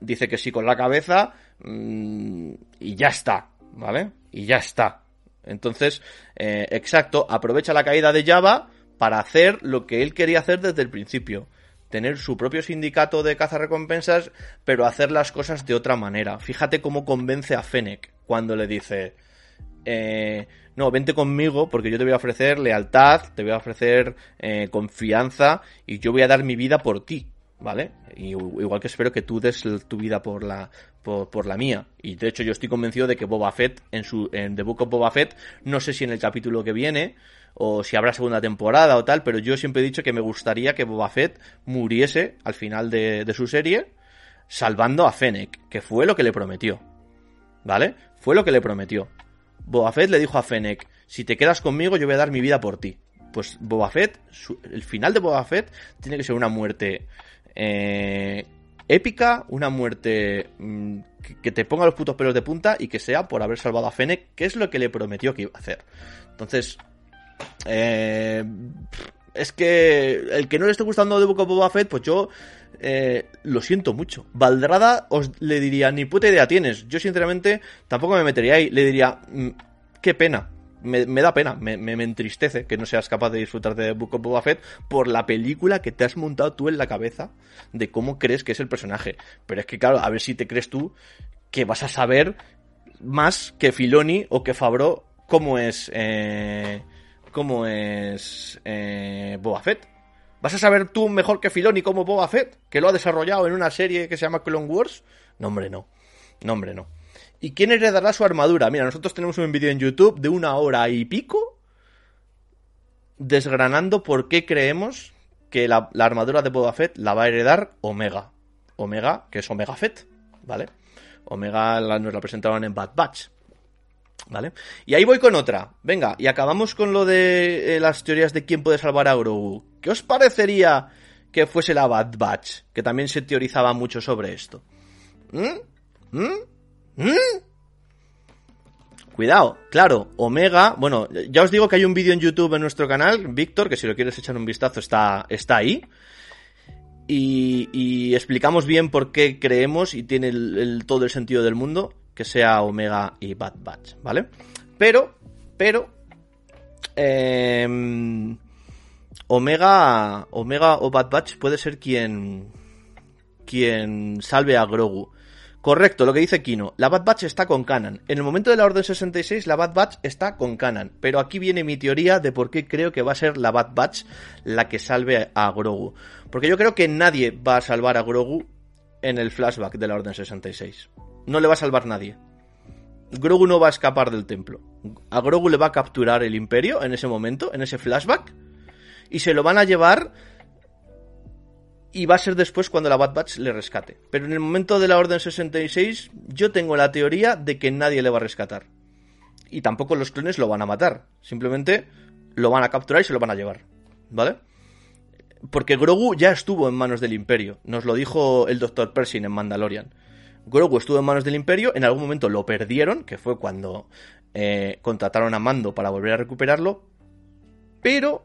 dice que sí con la cabeza mm, y ya está, ¿vale? Y ya está. Entonces, eh, exacto, aprovecha la caída de Java para hacer lo que él quería hacer desde el principio. Tener su propio sindicato de recompensas, pero hacer las cosas de otra manera. Fíjate cómo convence a Fennec cuando le dice, eh, no, vente conmigo porque yo te voy a ofrecer lealtad, te voy a ofrecer eh, confianza y yo voy a dar mi vida por ti. ¿Vale? Y, igual que espero que tú des tu vida por la, por, la mía. Y de hecho yo estoy convencido de que Boba Fett, en su en The Book of Boba Fett, no sé si en el capítulo que viene, o si habrá segunda temporada o tal, pero yo siempre he dicho que me gustaría que Boba Fett muriese al final de, de su serie, salvando a Fennec, que fue lo que le prometió. ¿Vale? Fue lo que le prometió. Boba Fett le dijo a Fennec, si te quedas conmigo yo voy a dar mi vida por ti. Pues Boba Fett, el final de Boba Fett tiene que ser una muerte eh, épica, una muerte mm, que, te ponga los putos pelos de punta y que sea por haber salvado a Fennec, que es lo que le prometió que iba a hacer. Entonces, eh, es que el que no le esté gustando de Book of Boba Fett, pues yo eh, lo siento mucho. Valdrada os le diría, ni puta idea tienes. Yo sinceramente tampoco me metería ahí. Le diría, mm, qué pena me, da pena, me, me, entristece que no seas capaz de disfrutar de Book of Boba Fett por la película que te has montado tú en la cabeza de cómo crees que es el personaje. Pero es que, claro, a ver si te crees tú que vas a saber más que Filoni o que Fabro cómo es, eh, cómo es eh, Boba Fett. ¿Vas a saber tú mejor que Filoni cómo Boba Fett? Que lo ha desarrollado en una serie que se llama Clone Wars. No, hombre, no. No, hombre, no. ¿Y quién heredará su armadura? Mira, nosotros tenemos un vídeo en YouTube de una hora y pico desgranando por qué creemos que la, armadura de Boba Fett la va a heredar Omega. Omega, que es Omega Fett, ¿vale? Omega nos la presentaban en Bad Batch. ¿Vale? Y ahí voy con otra. Venga, y acabamos con lo de eh, las teorías de quién puede salvar a Grogu. ¿Qué os parecería que fuese la Bad Batch? Que también se teorizaba mucho sobre esto. ¿Mm? ¿Mm? ¿Mm? Cuidado, claro, Omega, bueno, ya os digo que hay un vídeo en YouTube en nuestro canal, Víctor, que si lo quieres echar un vistazo está, está ahí. Y, explicamos bien por qué creemos y tiene todo el sentido del mundo que sea Omega y Bad Batch, ¿vale? Pero, pero, em, Omega, Omega o Bad Batch puede ser quien, quien salve a Grogu. Correcto, lo que dice Kino. La Bad Batch está con Canan. En el momento de la Orden 66, la Bad Batch está con Canan. Pero aquí viene mi teoría de por qué creo que va a ser la Bad Batch la que salve a Grogu. Porque yo creo que nadie va a salvar a Grogu en el flashback de la Orden 66. No le va a salvar nadie. Grogu no va a escapar del templo. A Grogu le va a capturar el imperio en ese momento, en ese flashback, y se lo van a llevar y va a ser después cuando la Bad Batch le rescate. Pero en el momento de la Orden 66 yo tengo la teoría de que nadie le va a rescatar. Y tampoco los clones lo van a matar. Simplemente lo van a capturar y se lo van a llevar. ¿Vale? Porque Grogu ya estuvo en manos del Imperio. Nos lo dijo el Dr. Pershing en Mandalorian. Grogu estuvo en manos del Imperio, en algún momento lo perdieron, que fue cuando eh, contrataron a Mando para volver a recuperarlo. Pero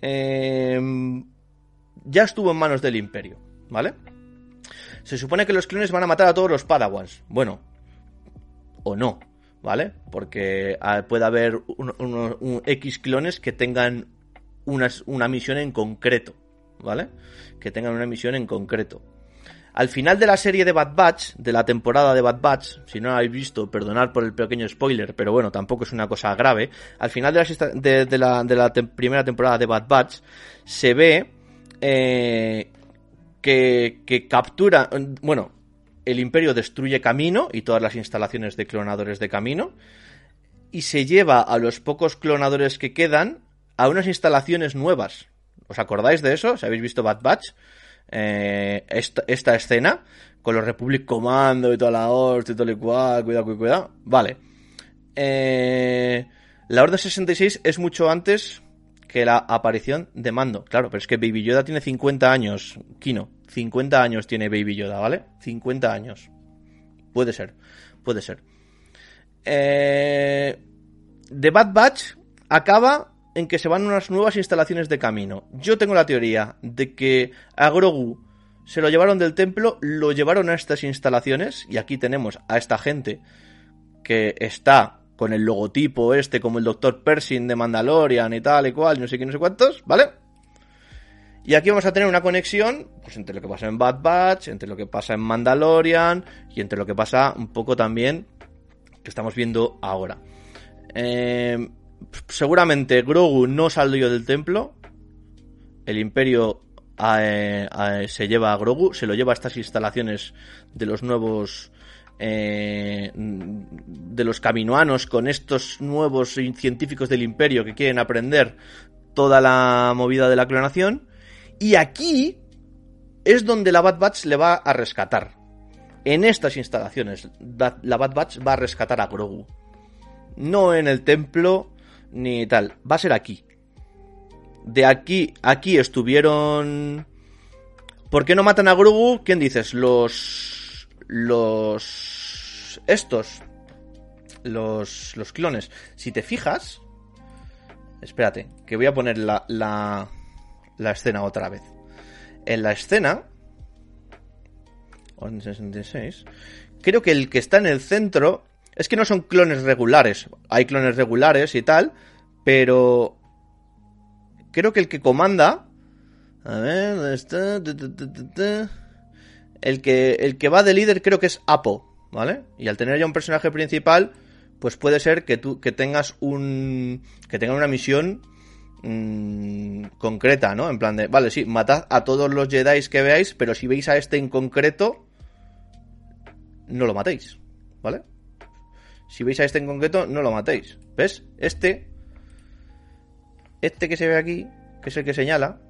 eh, ya estuvo en manos del Imperio, ¿vale? Se supone que los clones van a matar a todos los Padawans. Bueno, o no, ¿vale? Porque ah, puede haber un, X clones que tengan una, misión en concreto, ¿vale? Que tengan una misión en concreto. Al final de la serie de Bad Batch, de la temporada de Bad Batch, si no la habéis visto, perdonad por el pequeño spoiler, pero bueno, tampoco es una cosa grave. Al final de la, primera temporada de Bad Batch, se ve eh, que, captura, bueno, el imperio destruye Camino y todas las instalaciones de clonadores de Camino y se lleva a los pocos clonadores que quedan a unas instalaciones nuevas. ¿Os acordáis de eso? Si habéis visto Bad Batch, eh, esta, esta escena con los Republic Commando y toda la hostia y todo el cual, cuidado, cuidado, cuidado. Vale. Eh, la Orden 66 es mucho antes que la aparición de Mando. Claro, pero es que Baby Yoda tiene 50 años. Kino, 50 años tiene Baby Yoda, ¿vale? 50 años. Puede ser, puede ser. Eh, The Bad Batch acaba en que se van unas nuevas instalaciones de camino. Yo tengo la teoría de que a Grogu se lo llevaron del templo, lo llevaron a estas instalaciones, y aquí tenemos a esta gente que está con el logotipo este, como el Dr. Pershing de Mandalorian y tal y cual, no sé qué, no sé cuántos, ¿vale? Y aquí vamos a tener una conexión pues, entre lo que pasa en Bad Batch, entre lo que pasa en Mandalorian y entre lo que pasa un poco también que estamos viendo ahora. Eh, seguramente Grogu no salió del templo. El imperio eh, eh, se lleva a Grogu, se lo lleva a estas instalaciones de los nuevos... eh, de los caminoanos con estos nuevos científicos del imperio que quieren aprender toda la movida de la clonación. Y aquí es donde la Bad Batch le va a rescatar. En estas instalaciones, la Bad Batch va a rescatar a Grogu. No en el templo ni tal. Va a ser aquí. De aquí, aquí estuvieron. ¿Por qué no matan a Grogu? ¿Quién dices? Los. Los. Estos. Los. Los clones. Si te fijas. Espérate, que voy a poner la. la, la escena otra vez. En la escena. Orden 66. Creo que el que está en el centro. Es que no son clones regulares. Hay clones regulares y tal. Pero. Creo que el que comanda. A ver, ¿dónde está? El que, el que va de líder creo que es Apo, ¿vale? Y al tener ya un personaje principal, pues puede ser que tú que tengas un. que tengan una misión mm, concreta, ¿no? En plan de, vale, sí, matad a todos los Jedi que veáis, pero si veis a este en concreto, no lo matéis, ¿vale? Si veis a este en concreto, no lo matéis. ¿Ves? Este, este que se ve aquí, que es el que señala,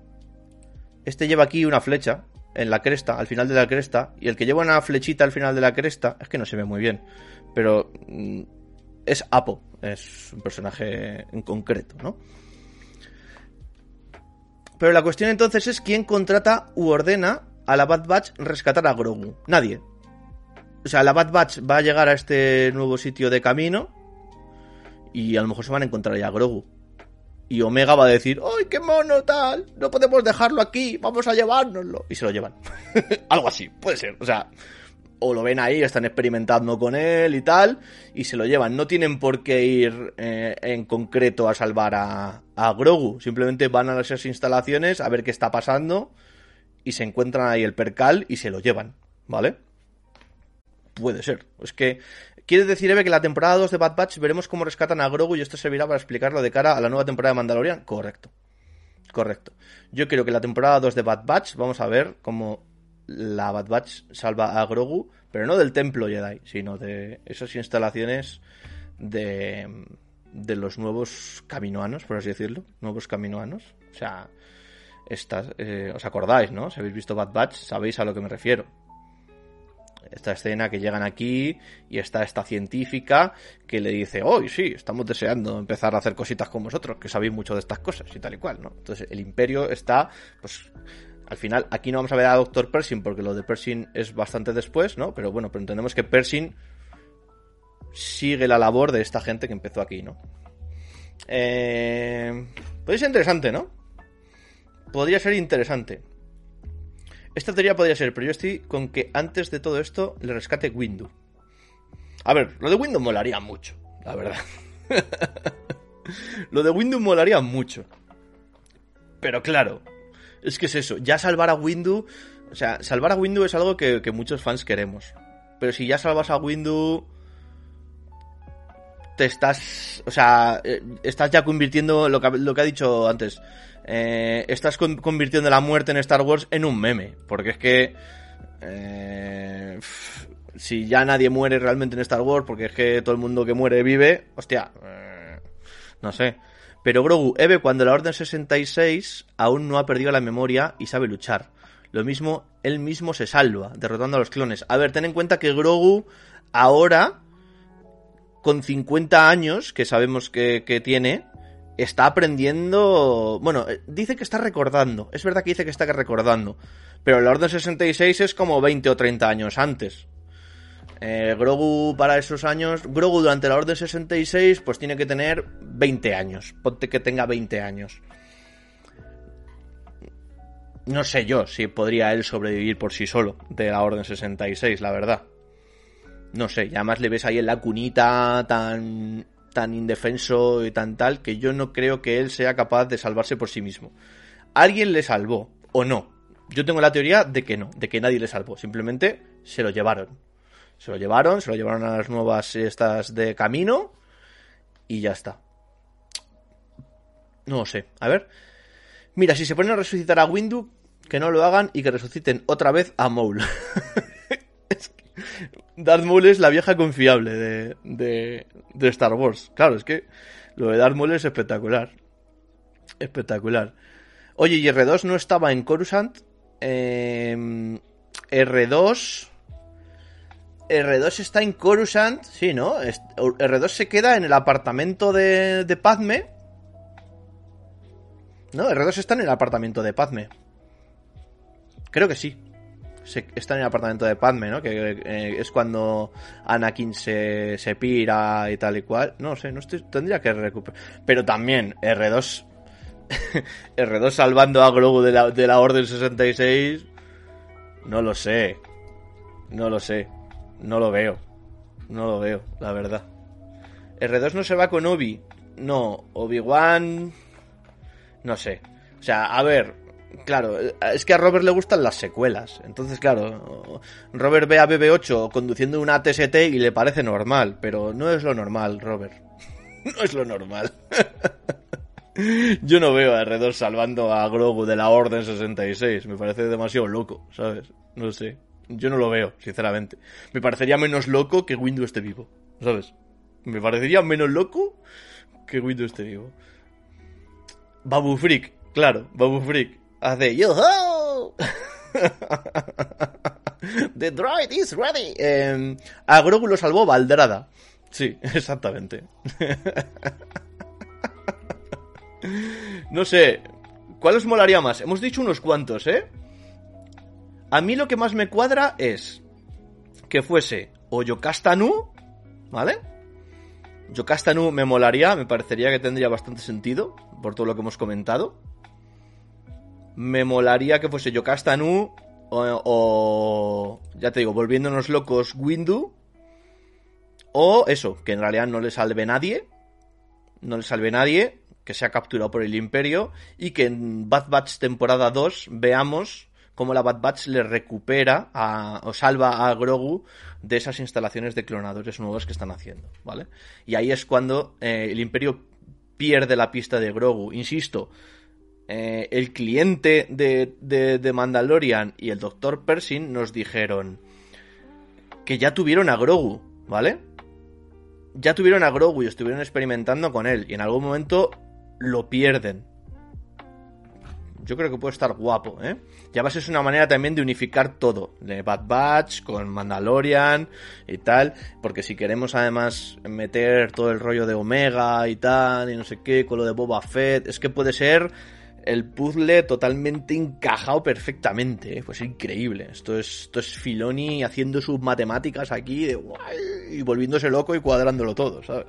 este lleva aquí una flecha en la cresta, al final de la cresta, y el que lleva una flechita al final de la cresta, es que no se ve muy bien, pero mm, es Apo, es un personaje en concreto, ¿no? Pero la cuestión entonces es quién contrata u ordena a la Bad Batch rescatar a Grogu. Nadie. O sea, la Bad Batch va a llegar a este nuevo sitio de camino y a lo mejor se van a encontrar ya a Grogu. Y Omega va a decir, ¡ay, qué mono tal! No podemos dejarlo aquí, vamos a llevárnoslo. Y se lo llevan. Algo así, puede ser. O sea, o lo ven ahí, están experimentando con él y tal, y se lo llevan. No tienen por qué ir eh, en concreto a salvar a, a Grogu. Simplemente van a esas instalaciones a ver qué está pasando y se encuentran ahí el percal y se lo llevan, ¿vale? Puede ser. Es que. ¿Quieres decir, Eve, que la temporada 2 de Bad Batch veremos cómo rescatan a Grogu y esto servirá para explicarlo de cara a la nueva temporada de Mandalorian? Correcto. Correcto. Yo creo que la temporada 2 de Bad Batch vamos a ver cómo la Bad Batch salva a Grogu, pero no del templo Jedi, sino de esas instalaciones de, de los nuevos caminoanos, por así decirlo, nuevos caminoanos. O sea, estas, eh, os acordáis, ¿no? Si habéis visto Bad Batch, sabéis a lo que me refiero. Esta escena que llegan aquí y está esta científica que le dice, hoy sí, estamos deseando empezar a hacer cositas con vosotros, que sabéis mucho de estas cosas y tal y cual, ¿no? Entonces el imperio está, pues, al final, aquí no vamos a ver a Doctor Pershing porque lo de Pershing es bastante después, ¿no? Pero bueno, pero entendemos que Pershing sigue la labor de esta gente que empezó aquí, ¿no? Eh, podría ser interesante, ¿no? Podría ser interesante. Esta teoría podría ser, pero yo estoy con que antes de todo esto le rescate Windu. A ver, lo de Windu molaría mucho, la verdad. lo de Windu molaría mucho. Pero claro, es que es eso, ya salvar a Windu... O sea, salvar a Windu es algo que, muchos fans queremos. Pero si ya salvas a Windu te estás, o sea, eh, estás ya convirtiendo lo que, lo que ha dicho antes, eh, estás con- convirtiendo la muerte en Star Wars en un meme, porque es que eh, si ya nadie muere realmente en Star Wars, porque es que todo el mundo que muere vive, hostia, eh, no sé. Pero Grogu, Eve, cuando la Orden 66 aún no ha perdido la memoria y sabe luchar. Lo mismo, él mismo se salva, derrotando a los clones. A ver, ten en cuenta que Grogu ahora con 50 años, que sabemos que tiene, está aprendiendo... Bueno, eh, dice que está recordando. Es verdad que dice que está recordando. Pero la Orden 66 es como 20 o 30 años antes. Eh, Grogu para esos años... Grogu durante la Orden 66 pues tiene que tener 20 años. Ponte que tenga 20 años. No sé yo si podría él sobrevivir por sí solo de la Orden 66, la verdad no sé, y además le ves ahí en la cunita tan tan indefenso y tan tal que yo no creo que él sea capaz de salvarse por sí mismo. Alguien le salvó o no. Yo tengo la teoría de que no, de que nadie le salvó, simplemente se lo llevaron. Se lo llevaron, se lo llevaron a las nuevas estas de camino y ya está. No lo sé, a ver. Mira, si se ponen a resucitar a Windu, que no lo hagan y que resuciten otra vez a Maul. Es que Darth Maul es la vieja confiable de, de, Star Wars. Claro, es que lo de Darth Maul es espectacular. Espectacular. Oye, ¿y R2 no estaba en Coruscant? Eh, R2... R2 está en Coruscant, sí, ¿no? Es- R2 se queda en el apartamento de, de Padme. No, R2 está en el apartamento de Padme. Creo que sí. Está en el apartamento de Padme, ¿no? Que eh, es cuando Anakin se, se pira y tal y cual. No sé, no tendría que recuperar. Pero también, R2. R2 salvando a Grogu de la, de la Orden 66. No lo sé. No lo sé. No lo veo. No lo veo, la verdad. R2 no se va con Obi. No, Obi-Wan. No sé. O sea, a ver, claro, es que a Robert le gustan las secuelas. Entonces, claro, Robert ve a BB8 conduciendo una TST y le parece normal, pero no es lo normal, Robert. No es lo normal. Yo no veo a R2 salvando a Grogu de la Orden 66. Me parece demasiado loco, ¿sabes? No sé. Yo no lo veo, sinceramente. Me parecería menos loco que Windu esté vivo, ¿sabes? Me parecería menos loco que Windu esté vivo. Babu Freak, claro, Babu Freak. Hace yo The droid is ready. Eh, lo salvó Valdrada. Sí, exactamente. no sé. ¿Cuál os molaría más? Hemos dicho unos cuantos, ¿eh? A mí lo que más me cuadra es que fuese o Yocastanu, ¿vale? Yocastanu me molaría, me parecería que tendría bastante sentido, por todo lo que hemos comentado. Me molaría que fuese Yocastanu o, o, ya te digo, volviéndonos locos Windu. O eso, que en realidad no le salve nadie. No le salve nadie, que sea capturado por el Imperio. Y que en Bad Batch temporada 2 veamos cómo la Bad Batch le recupera o salva a Grogu de esas instalaciones de clonadores nuevos que están haciendo, ¿vale? Y ahí es cuando eh, el Imperio pierde la pista de Grogu. Insisto, eh, el cliente de, de, de Mandalorian y el Dr. Pershing nos dijeron que ya tuvieron a Grogu, ¿vale? Ya tuvieron a Grogu y estuvieron experimentando con él y en algún momento lo pierden. Yo creo que puede estar guapo, ¿eh? Ya va a ser una manera también de unificar todo. De Bad Batch con Mandalorian y tal. Porque si queremos además meter todo el rollo de Omega y tal, y no sé qué, con lo de Boba Fett, es que puede ser el puzzle totalmente encajado perfectamente. ¿eh? Pues increíble. Esto es, esto es Filoni haciendo sus matemáticas aquí de y volviéndose loco y cuadrándolo todo, ¿sabes?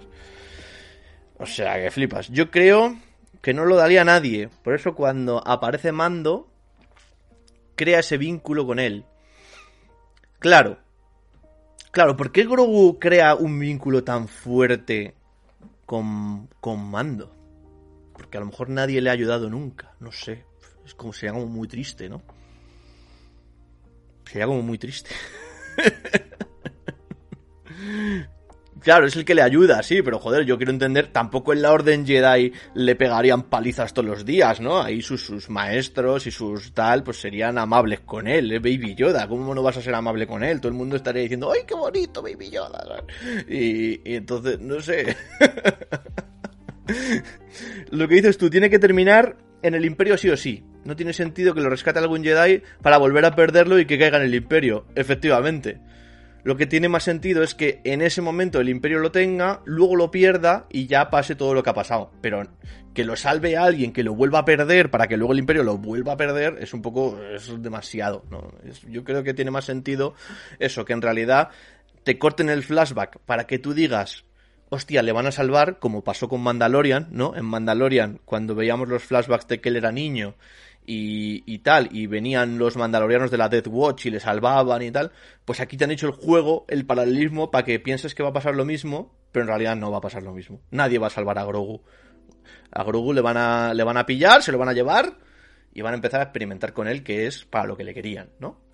O sea, que flipas. Yo creo que no lo daría a nadie. Por eso cuando aparece Mando, crea ese vínculo con él. Claro. Claro, ¿por qué Grogu crea un vínculo tan fuerte con, con Mando? Porque a lo mejor nadie le ha ayudado nunca. No sé. Es como sería como muy triste, ¿no? Sería como muy triste. Claro, es el que le ayuda, sí, pero joder, yo quiero entender, tampoco en la Orden Jedi le pegarían palizas todos los días, ¿no? Ahí sus, sus maestros y sus tal, pues serían amables con él, ¿eh? Baby Yoda, ¿cómo no vas a ser amable con él? Todo el mundo estaría diciendo, ¡ay, qué bonito, Baby Yoda! y entonces, no sé. Lo que dices tú, tiene que terminar en el Imperio sí o sí. No tiene sentido que lo rescate algún Jedi para volver a perderlo y que caiga en el Imperio, efectivamente. Lo que tiene más sentido es que en ese momento el imperio lo tenga, luego lo pierda y ya pase todo lo que ha pasado. Pero que lo salve a alguien, que lo vuelva a perder para que luego el imperio lo vuelva a perder, es un poco, es demasiado. ¿no? Yo creo que tiene más sentido eso, que en realidad te corten el flashback para que tú digas, hostia, le van a salvar, como pasó con Mandalorian, ¿no? En Mandalorian, cuando veíamos los flashbacks de que él era niño y, y tal, y venían los mandalorianos de la Death Watch y le salvaban y tal, pues aquí te han hecho el juego, el paralelismo, para que pienses que va a pasar lo mismo, pero en realidad no va a pasar lo mismo. Nadie va a salvar a Grogu. A Grogu le van a, le van a pillar, se lo van a llevar y van a empezar a experimentar con él, que es para lo que le querían, ¿no?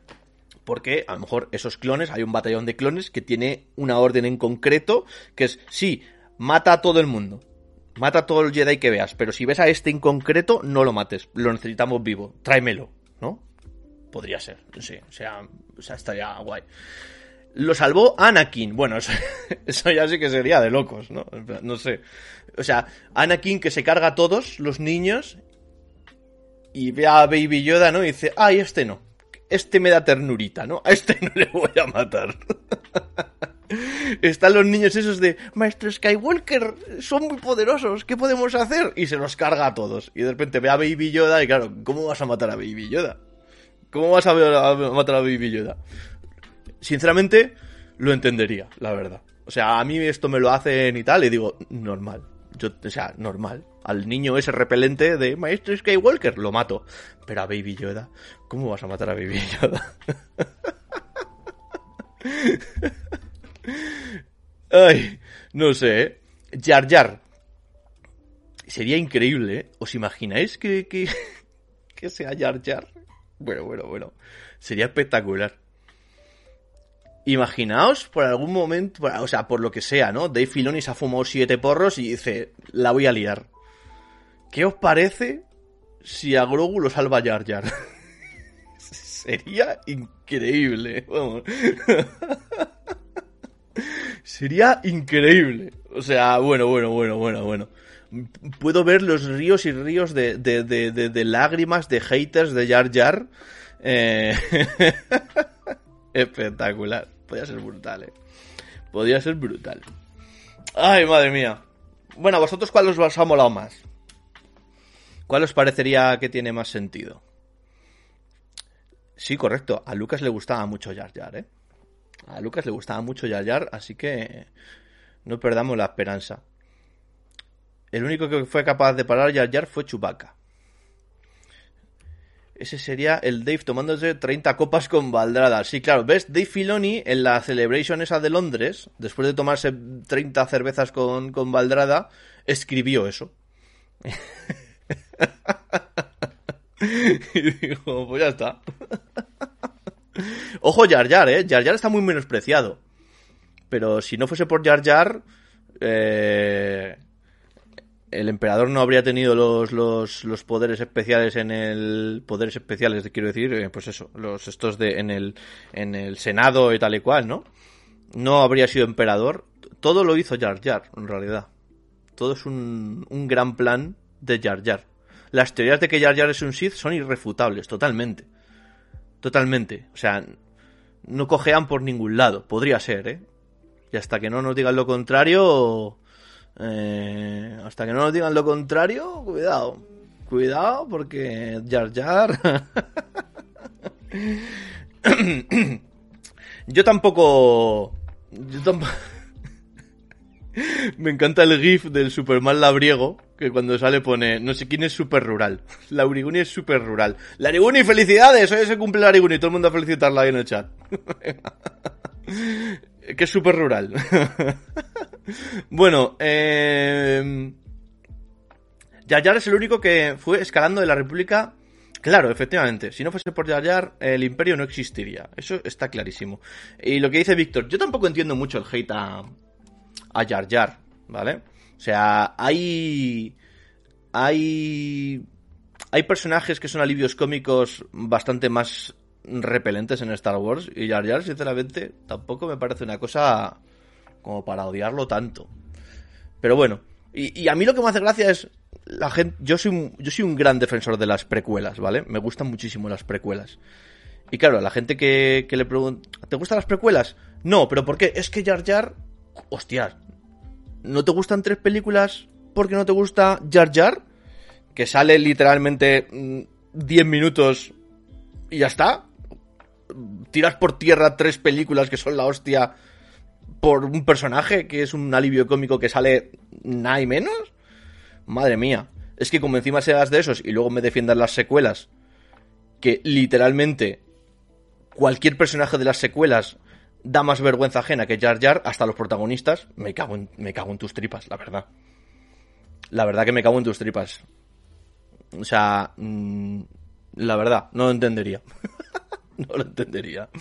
Porque a lo mejor esos clones, hay un batallón de clones que tiene una orden en concreto, que es, sí, mata a todo el mundo. Mata a todo el Jedi que veas, pero si ves a este en concreto, no lo mates. Lo necesitamos vivo. Tráemelo, ¿no? Podría ser, sí. O sea, o sea estaría guay. Lo salvó Anakin. Bueno, eso, ya sí que sería de locos, ¿no? No sé. O sea, Anakin que se carga a todos los niños y ve a Baby Yoda, ¿no? Y dice, ay, este no. Este me da ternurita, ¿no? A este no le voy a matar. Están los niños esos de, Maestro Skywalker, son muy poderosos, ¿qué podemos hacer? Y se los carga a todos. Y de repente ve a Baby Yoda y claro, ¿cómo vas a matar a Baby Yoda? ¿Cómo vas a, matar a Baby Yoda? Sinceramente, lo entendería, la verdad. O sea, a mí esto me lo hacen y tal, y digo, normal. O sea, normal. Al niño ese repelente de Maestro Skywalker, lo mato. Pero a Baby Yoda, ¿cómo vas a matar a Baby Yoda? Ay, no sé, ¿eh? Jar Jar. Sería increíble, ¿eh? ¿Os imagináis que, que, que sea Jar Jar? Bueno, bueno, bueno. Sería espectacular. Imaginaos por algún momento, o sea, por lo que sea, ¿no? Dave Filoni se ha fumado siete porros y dice, la voy a liar. ¿Qué os parece si a Grogu lo salva Jar Jar? Sería increíble. Sería increíble. O sea, bueno, bueno, bueno, bueno, bueno. Puedo ver los ríos y ríos de, lágrimas de haters de Jar Jar. Eh, Espectacular. Podría ser brutal, eh. Podría ser brutal. Ay, madre mía. Bueno, ¿a vosotros cuál os ha molado más? ¿Cuál os parecería que tiene más sentido? Sí, correcto. A Lucas le gustaba mucho Jar Jar, ¿eh? A Lucas le gustaba mucho Jar así que no perdamos la esperanza. El único que fue capaz de parar Jar Jar fue Chewbacca. Ese sería el Dave tomándose 30 copas con Valdrada. Sí, claro, ¿ves? Dave Filoni en la Celebration esa de Londres, después de tomarse 30 cervezas con, con Valdrada, escribió eso. y dijo, pues ya está. Ojo Jar Jar, ¿eh? Jar Jar está muy menospreciado. Pero si no fuese por Jar Jar, eh, el emperador no habría tenido los, los, los poderes especiales en el poderes especiales quiero decir eh, pues eso los estos de en el en el senado y tal y cual no no habría sido emperador todo lo hizo Jar Jar en realidad todo es un, un gran plan de Jar Jar las teorías de que Jar Jar es un Sith son irrefutables totalmente totalmente o sea no cojean por ningún lado podría ser eh y hasta que no nos digan lo contrario eh, hasta que no nos digan lo contrario, cuidado. Cuidado, porque Jar Jar. yo tampoco. Yo tampoco. Me encanta el GIF del Superman labriego, que cuando sale pone, no sé quién es super rural. Lauriguni es super rural. Lariguni, felicidades, hoy se cumple Lariguni, todo el mundo a felicitarla ahí en el chat. que es súper rural. bueno, eh... Jar es el único que fue escalando de la República. Claro, efectivamente. Si no fuese por Jar, el Imperio no existiría. Eso está clarísimo. Y lo que dice Víctor, yo tampoco entiendo mucho el hate a, a Jar Jar, ¿vale? O sea, hay. Hay. Hay personajes que son alivios cómicos bastante más repelentes en Star Wars. Y Jar Jar, sinceramente, tampoco me parece una cosa como para odiarlo tanto. Pero bueno, y, a mí lo que me hace gracia es la gente. Yo soy, un, yo soy un gran defensor de las precuelas, ¿vale? Me gustan muchísimo las precuelas. Y claro, la gente que, que le pregunta, ¿te gustan las precuelas? No, pero ¿por qué? Es que Jar Jar, hostias, ¿no te gustan tres películas porque no te gusta Jar Jar? Que sale literalmente 10 mm, minutos y ya está tiras por tierra tres películas que son la hostia por un personaje que es un alivio cómico que sale nada y menos. Madre mía. Es que como encima seas de esos y luego me defiendan las secuelas, que literalmente cualquier personaje de las secuelas da más vergüenza ajena que Jar Jar, hasta los protagonistas, me cago en, me cago en tus tripas, la verdad. La verdad que me cago en tus tripas. O sea, mm, la verdad, no lo entendería. no lo entendería.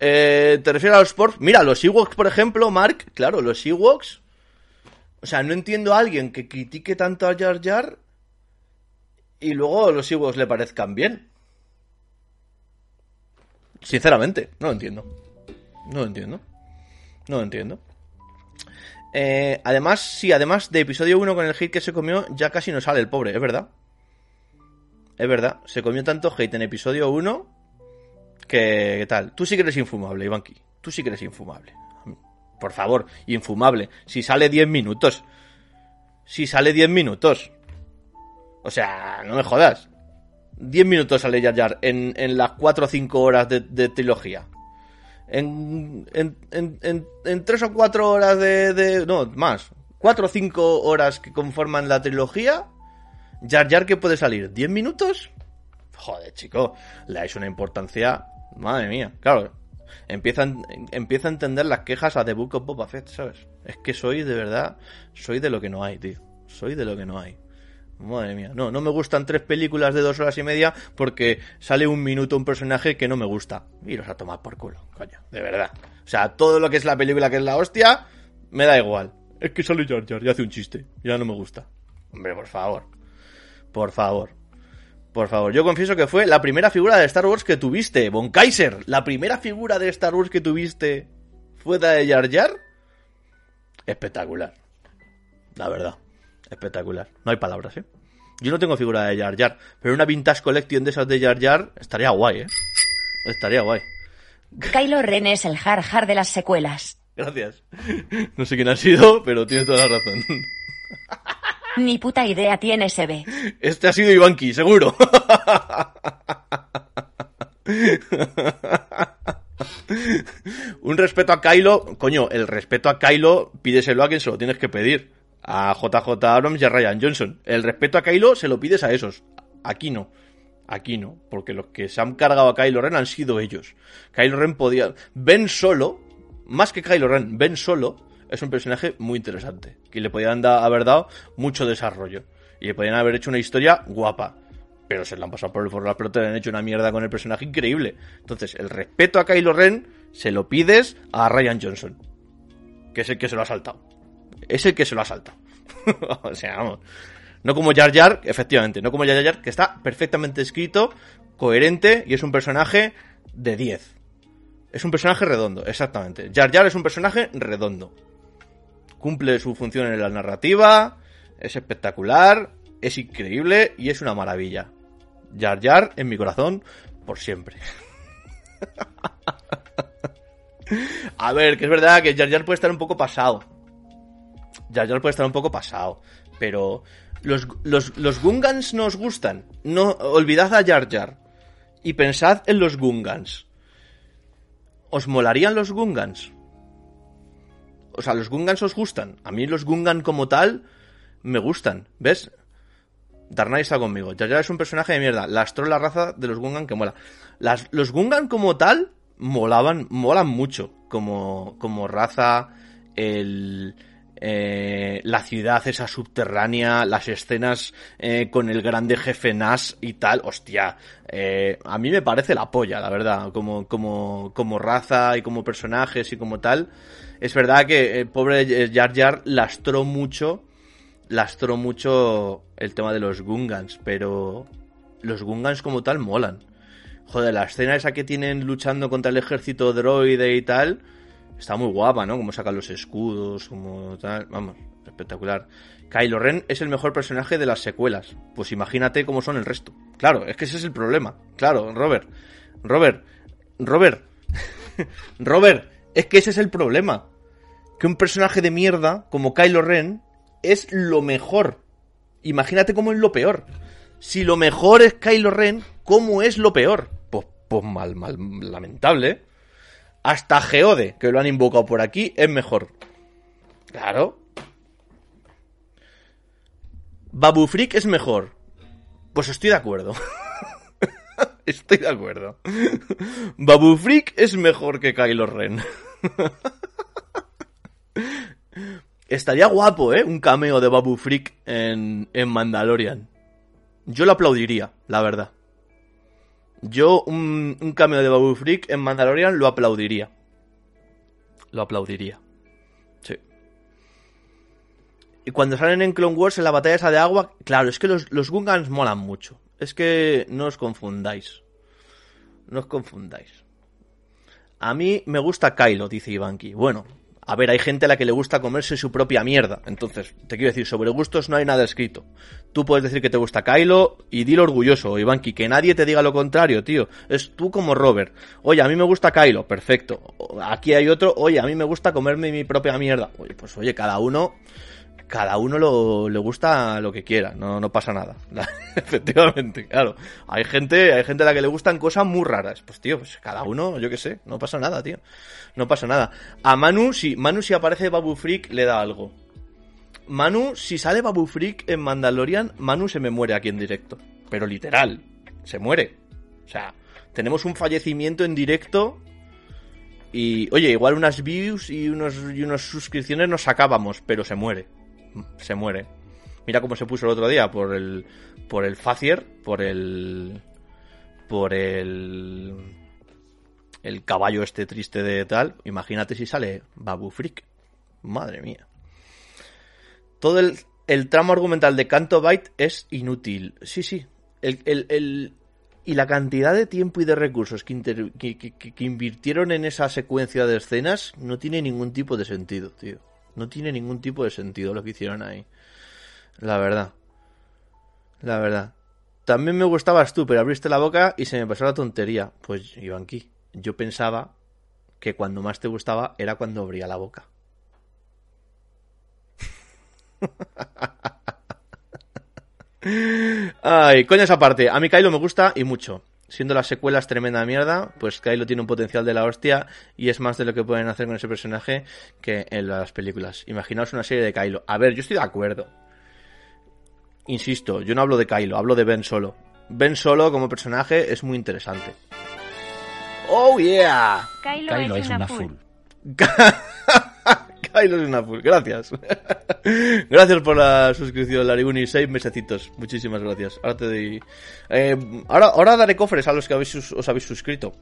eh, ¿Te refieres a los sports? Mira, los Ewoks, por ejemplo, Mark, claro, los Ewoks. O sea, no entiendo a alguien que critique tanto a Jar Jar y luego los Ewoks le parezcan bien. Sinceramente, no lo entiendo. No lo entiendo. No lo entiendo. Eh, además, sí, además de episodio 1 con el hit que se comió, ya casi no sale el pobre, es verdad. Es verdad, se comió tanto hate en episodio 1 que, ¿qué tal? Tú sí que eres infumable, Ivanki. Tú sí que eres infumable. Por favor, infumable. Si sale 10 minutos. Si sale 10 minutos. O sea, no me jodas. 10 minutos sale Jar Jar en, en las 4 o 5 horas de, trilogía. En, en, en, en, 3 o 4 horas de, de... No, más. 4 o 5 horas que conforman la trilogía Jar Jar que puede salir 10 minutos. Joder, chico, le dais una importancia. Madre mía, claro. Empiezan, empieza a entender las quejas a The Book of Boba Fett, ¿sabes? Es que soy de verdad, soy de lo que no hay, tío. Soy de lo que no hay. Madre mía, no, no me gustan tres películas de dos horas y media porque sale un minuto un personaje que no me gusta. Iros a tomar por culo, coño, de verdad. O sea, todo lo que es la película que es la hostia, me da igual. Es que sale Jar Jar y hace un chiste, ya no me gusta. Hombre, por favor. Por favor. Por favor, yo confieso que fue la primera figura de Star Wars que tuviste, Von Kaiser. La primera figura de Star Wars que tuviste fue de Jar Jar. Espectacular. La verdad. Espectacular. No hay palabras, ¿eh? Yo no tengo figura de Jar Jar, pero una Vintage Collection de esas de Jar Jar estaría guay, ¿eh? Estaría guay. Kylo Ren es el Har Har de las secuelas. Gracias. No sé quién ha sido, pero tienes toda la razón. Ni puta idea tiene SB. Este ha sido Ivanki, seguro. Un respeto a Kylo, coño, el respeto a Kylo pídeselo a quien se lo tienes que pedir. A JJ Abrams y a Ryan Johnson. El respeto a Kylo se lo pides a esos. Aquí no. Aquí no, porque los que se han cargado a Kylo Ren han sido ellos. Kylo Ren podía... Ben solo, más que Kylo Ren, Ben solo es un personaje muy interesante. Que le podían haber dado mucho desarrollo. Y le podían haber hecho una historia guapa. Pero se la han pasado por el forro pero te han hecho una mierda con el personaje increíble. Entonces, el respeto a Kylo Ren se lo pides a Ryan Johnson. Que es el que se lo ha saltado. Es el que se lo ha saltado. o sea, vamos. No como Jar Jar, efectivamente, no como Jar Jar, que está perfectamente escrito, coherente y es un personaje de 10. Es un personaje redondo, exactamente. Jar Jar es un personaje redondo. Cumple su función en la narrativa, es espectacular, es increíble y es una maravilla. Jar Jar en mi corazón por siempre. A ver, que es verdad que Jar Jar puede estar un poco pasado. Jar Jar puede estar un poco pasado. Pero los, los, los Gungans nos gustan. No, olvidad a Jar Jar. Y pensad en los Gungans. ¿Os molarían los Gungans? O sea, los Gungans os gustan. A mí los Gungan como tal me gustan. ¿Ves? Darnay está conmigo. Jar Jar es un personaje de mierda. Lastró la raza de los Gungan que mola. Las, los Gungan como tal molaban, molan mucho. Como, como raza, el, eh, la ciudad esa subterránea, las escenas eh, con el grande jefe Nash y tal, hostia, eh, a mí me parece la polla, la verdad, como, como, como raza y como personajes y como tal. Es verdad que el pobre Jar Jar lastró mucho, lastró mucho el tema de los Gungans, pero los Gungans como tal molan. Joder, la escena esa que tienen luchando contra el ejército droide y tal, está muy guapa, ¿no? Como sacan los escudos, como tal, vamos, espectacular. Kylo Ren es el mejor personaje de las secuelas. Pues imagínate cómo son el resto. Claro, es que ese es el problema. Claro, Robert. Robert. Robert. Robert, es que ese es el problema. Que un personaje de mierda como Kylo Ren es lo mejor. Imagínate cómo es lo peor. Si lo mejor es Kylo Ren, ¿cómo es lo peor? Pues, pues mal, mal, lamentable. ¿eh? Hasta Geode, que lo han invocado por aquí, es mejor. Claro. Babu Freak es mejor. Pues estoy de acuerdo. estoy de acuerdo. Babu Freak es mejor que Kylo Ren. Estaría guapo, ¿eh? Un cameo de Babu Freak en, en Mandalorian. Yo lo aplaudiría, la verdad. Yo un, cameo de Babu Freak en Mandalorian lo aplaudiría. Lo aplaudiría. Sí. Y cuando salen en Clone Wars en la batalla esa de agua, claro, es que los, los Gungans molan mucho. Es que no os confundáis. No os confundáis. A mí me gusta Kylo, dice Ivanki. Bueno, a ver, hay gente a la que le gusta comerse su propia mierda. Entonces, te quiero decir, sobre gustos no hay nada escrito. Tú puedes decir que te gusta Kylo y dilo orgulloso, Ivanki, que nadie te diga lo contrario, tío. Es tú como Robert. Oye, a mí me gusta Kylo, perfecto. Aquí hay otro, oye, a mí me gusta comerme mi propia mierda. Oye, pues oye, cada uno cada uno lo, le gusta lo que quiera, no, no pasa nada. Efectivamente, claro. Hay gente, hay gente a la que le gustan cosas muy raras. Pues tío, pues cada uno, yo qué sé, no pasa nada, tío. No pasa nada. A Manu, si, Manu si aparece Babu Freak, le da algo. Manu, si sale Babu Freak en Mandalorian, Manu se me muere aquí en directo. Pero literal, se muere. O sea, tenemos un fallecimiento en directo y, oye, igual unas views y unos, y unas suscripciones nos sacábamos, pero se muere se muere. Mira cómo se puso el otro día por el por el Facier, por el por el el caballo este triste de tal. Imagínate si sale Babu Freak. Madre mía. Todo el, el tramo argumental de Canto Byte es inútil. Sí, sí. El, el, y la cantidad de tiempo y de recursos que, que, que, invirtieron en esa secuencia de escenas no tiene ningún tipo de sentido, tío. No tiene ningún tipo de sentido lo que hicieron ahí. La verdad. La verdad. También me gustabas tú, pero abriste la boca y se me pasó la tontería. Pues, Ivanki, yo pensaba que cuando más te gustaba era cuando abría la boca. Ay, coño esa parte. A mí Kylo me gusta y mucho siendo las secuelas tremenda mierda, pues Kylo tiene un potencial de la hostia y es más de lo que pueden hacer con ese personaje que en las películas. Imaginaos una serie de Kylo. A ver, yo estoy de acuerdo. Insisto, yo no hablo de Kylo, hablo de Ben Solo. Ben Solo como personaje es muy interesante. ¡Oh, yeah! Kylo, Kylo es, es una una full. full. Kylo es una full. Gracias. gracias por la suscripción, Lariguni. Seis mesecitos. Muchísimas gracias. Ahora te doy... Eh, ahora, ahora daré cofres a los que os habéis suscrito.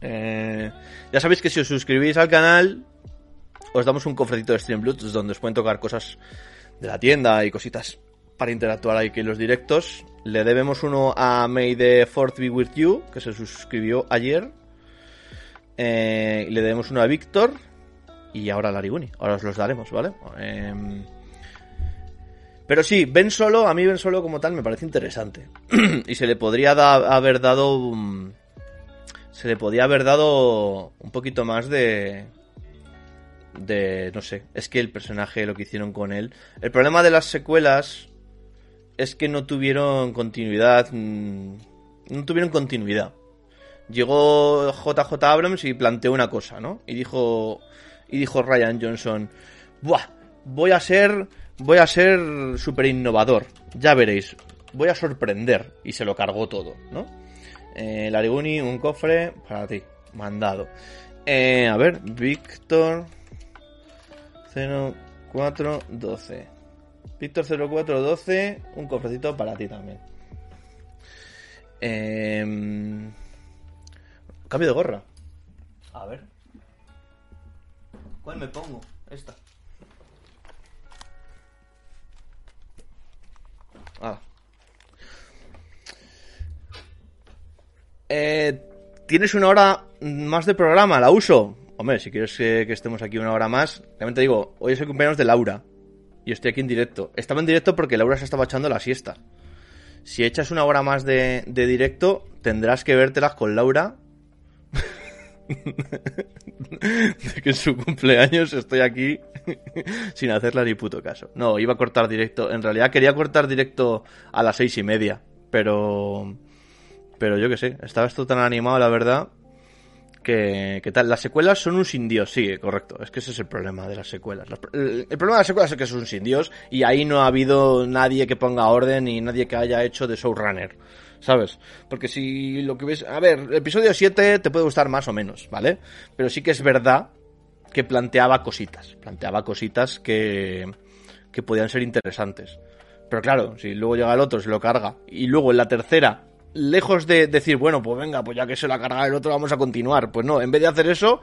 Eh, ya sabéis que si os suscribís al canal, os damos un cofrecito de Stream Bluetooth donde os pueden tocar cosas de la tienda y cositas para interactuar ahí que en los directos. Le debemos uno a May the Fourth Be With You, que se suscribió ayer. Eh, le debemos uno a Víctor. Y ahora Lariguni. Ahora os los daremos, ¿vale? Em, pero sí, Ben Solo, a mí Ben Solo como tal me parece interesante. y se le podría haber dado... mm, Se le podía haber dado un poquito más de... De... No sé, es que el personaje, lo que hicieron con él... El problema de las secuelas es que no tuvieron continuidad. mm, No tuvieron continuidad. Llegó JJ Abrams y planteó una cosa, ¿no? Y dijo. Y dijo Ryan Johnson. Buah, voy a ser. Voy a ser súper innovador. Ya veréis. Voy a sorprender. Y se lo cargó todo, ¿no? Eh, Lariguni, un cofre para ti. Mandado. Eh, a ver, Víctor. 0412. Víctor 0412, un cofrecito para ti también. Em, cambio de gorra. A ver. ¿Cuál me pongo? Esta. Ah. Eh, Tienes una hora más de programa, la uso. Hombre, si quieres que, estemos aquí una hora más, también te digo, hoy es el cumpleaños de Laura. Y estoy aquí en directo. Estaba en directo porque Laura se estaba echando la siesta. Si echas una hora más de, de directo, tendrás que vértelas con Laura. De que en su cumpleaños estoy aquí sin hacerle ni puto caso. No, iba a cortar directo. En realidad quería cortar directo a las seis y media. Pero. Pero yo qué sé, estaba esto tan animado, la verdad. Que, que tal, las secuelas son un sin Dios, sí, correcto. Es que ese es el problema de las secuelas. Las- el, el problema de las secuelas es que son un sin Dios y ahí no ha habido nadie que ponga orden y nadie que haya hecho de showrunner. ¿Sabes? Porque si lo que ves... A ver, el episodio 7 te puede gustar más o menos, ¿vale? Pero sí que es verdad que planteaba cositas. Planteaba cositas que, que podían ser interesantes. Pero claro, si luego llega el otro, se lo carga. Y luego en la tercera, lejos de decir, bueno, pues venga, pues ya que se lo ha cargado el otro, vamos a continuar. Pues no, en vez de hacer eso,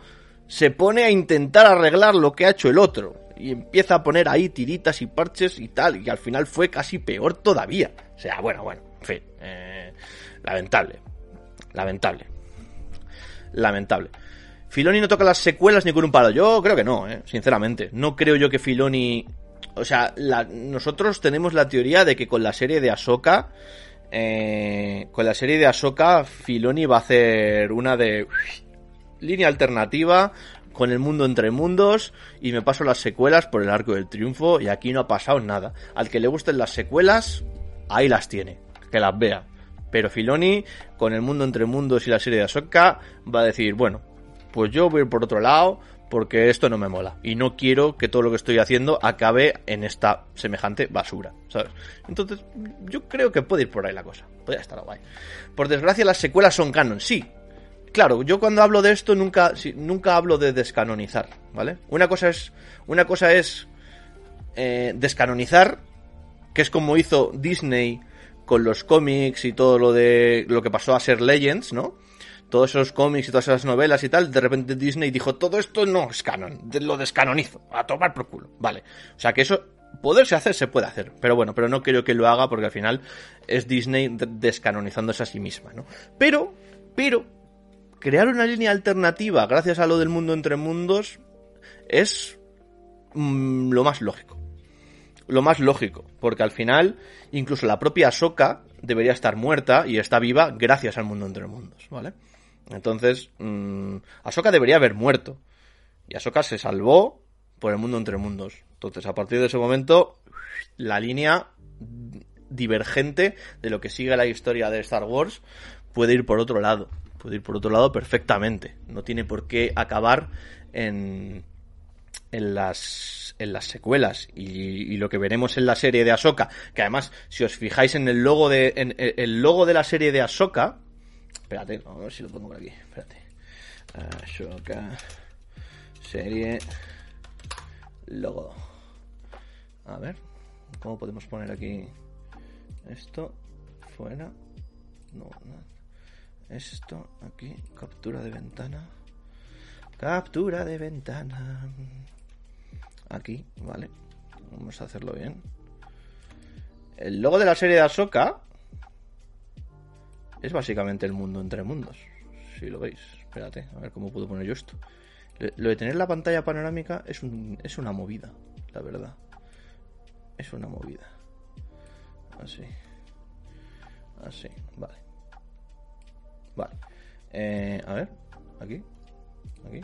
se pone a intentar arreglar lo que ha hecho el otro. Y empieza a poner ahí tiritas y parches y tal. Y al final fue casi peor todavía. O sea, bueno, bueno, en fin. eh, lamentable. Lamentable. Lamentable. Filoni no toca las secuelas ni con un palo. Yo creo que no, eh, sinceramente. No creo yo que Filoni. O sea, nosotros tenemos la teoría de que con la serie de Ahsoka. eh, con la serie de Ahsoka, Filoni va a hacer una de. línea alternativa. Con el mundo entre mundos. Y me paso las secuelas por el arco del triunfo. Y aquí no ha pasado nada. Al que le gusten las secuelas, ahí las tiene. Que las vea. Pero Filoni, con el mundo entre mundos y la serie de Ahsoka, va a decir, bueno, pues yo voy por otro lado porque esto no me mola. Y no quiero que todo lo que estoy haciendo acabe en esta semejante basura, ¿sabes? Entonces, yo creo que puede ir por ahí la cosa. Podría estar guay. Por desgracia, las secuelas son canon, sí. Claro, yo cuando hablo de esto nunca, nunca hablo de descanonizar, ¿vale? Una cosa es, una cosa es eh, descanonizar, que es como hizo Disney con los cómics y todo lo de lo que pasó a ser Legends, ¿no? Todos esos cómics y todas esas novelas y tal, de repente Disney dijo, todo esto no es canon, lo descanonizo, a tomar por culo, vale. O sea que eso, poderse hacer, se puede hacer, pero bueno, pero no creo que lo haga porque al final es Disney de- descanonizándose a sí misma, ¿no? Pero, pero, crear una línea alternativa gracias a lo del mundo entre mundos es mm, lo más lógico lo más lógico, porque al final incluso la propia Ahsoka debería estar muerta y está viva gracias al mundo entre mundos, ¿vale? Entonces, mmm, Ahsoka debería haber muerto y Ahsoka se salvó por el mundo entre mundos. Entonces, a partir de ese momento, la línea divergente de lo que sigue la historia de Star Wars puede ir por otro lado, puede ir por otro lado perfectamente. No tiene por qué acabar en en las en las secuelas y, lo que veremos en la serie de Ahsoka, que además si os fijáis en el logo de en, el logo de la serie de Ahsoka, espérate, a ver si lo pongo por aquí, espérate. Ahsoka serie logo. A ver, ¿cómo podemos poner aquí esto fuera? No, no. Esto aquí, captura de ventana. Captura de ventana. Aquí, vale. Vamos a hacerlo bien. El logo de la serie de Ahsoka es básicamente el mundo entre mundos. Si lo veis. Espérate, a ver cómo puedo poner yo esto. Lo de tener la pantalla panorámica es, un, es una movida, la verdad. Es una movida. Así. Así, vale. Vale. Eh, a ver, aquí. Aquí.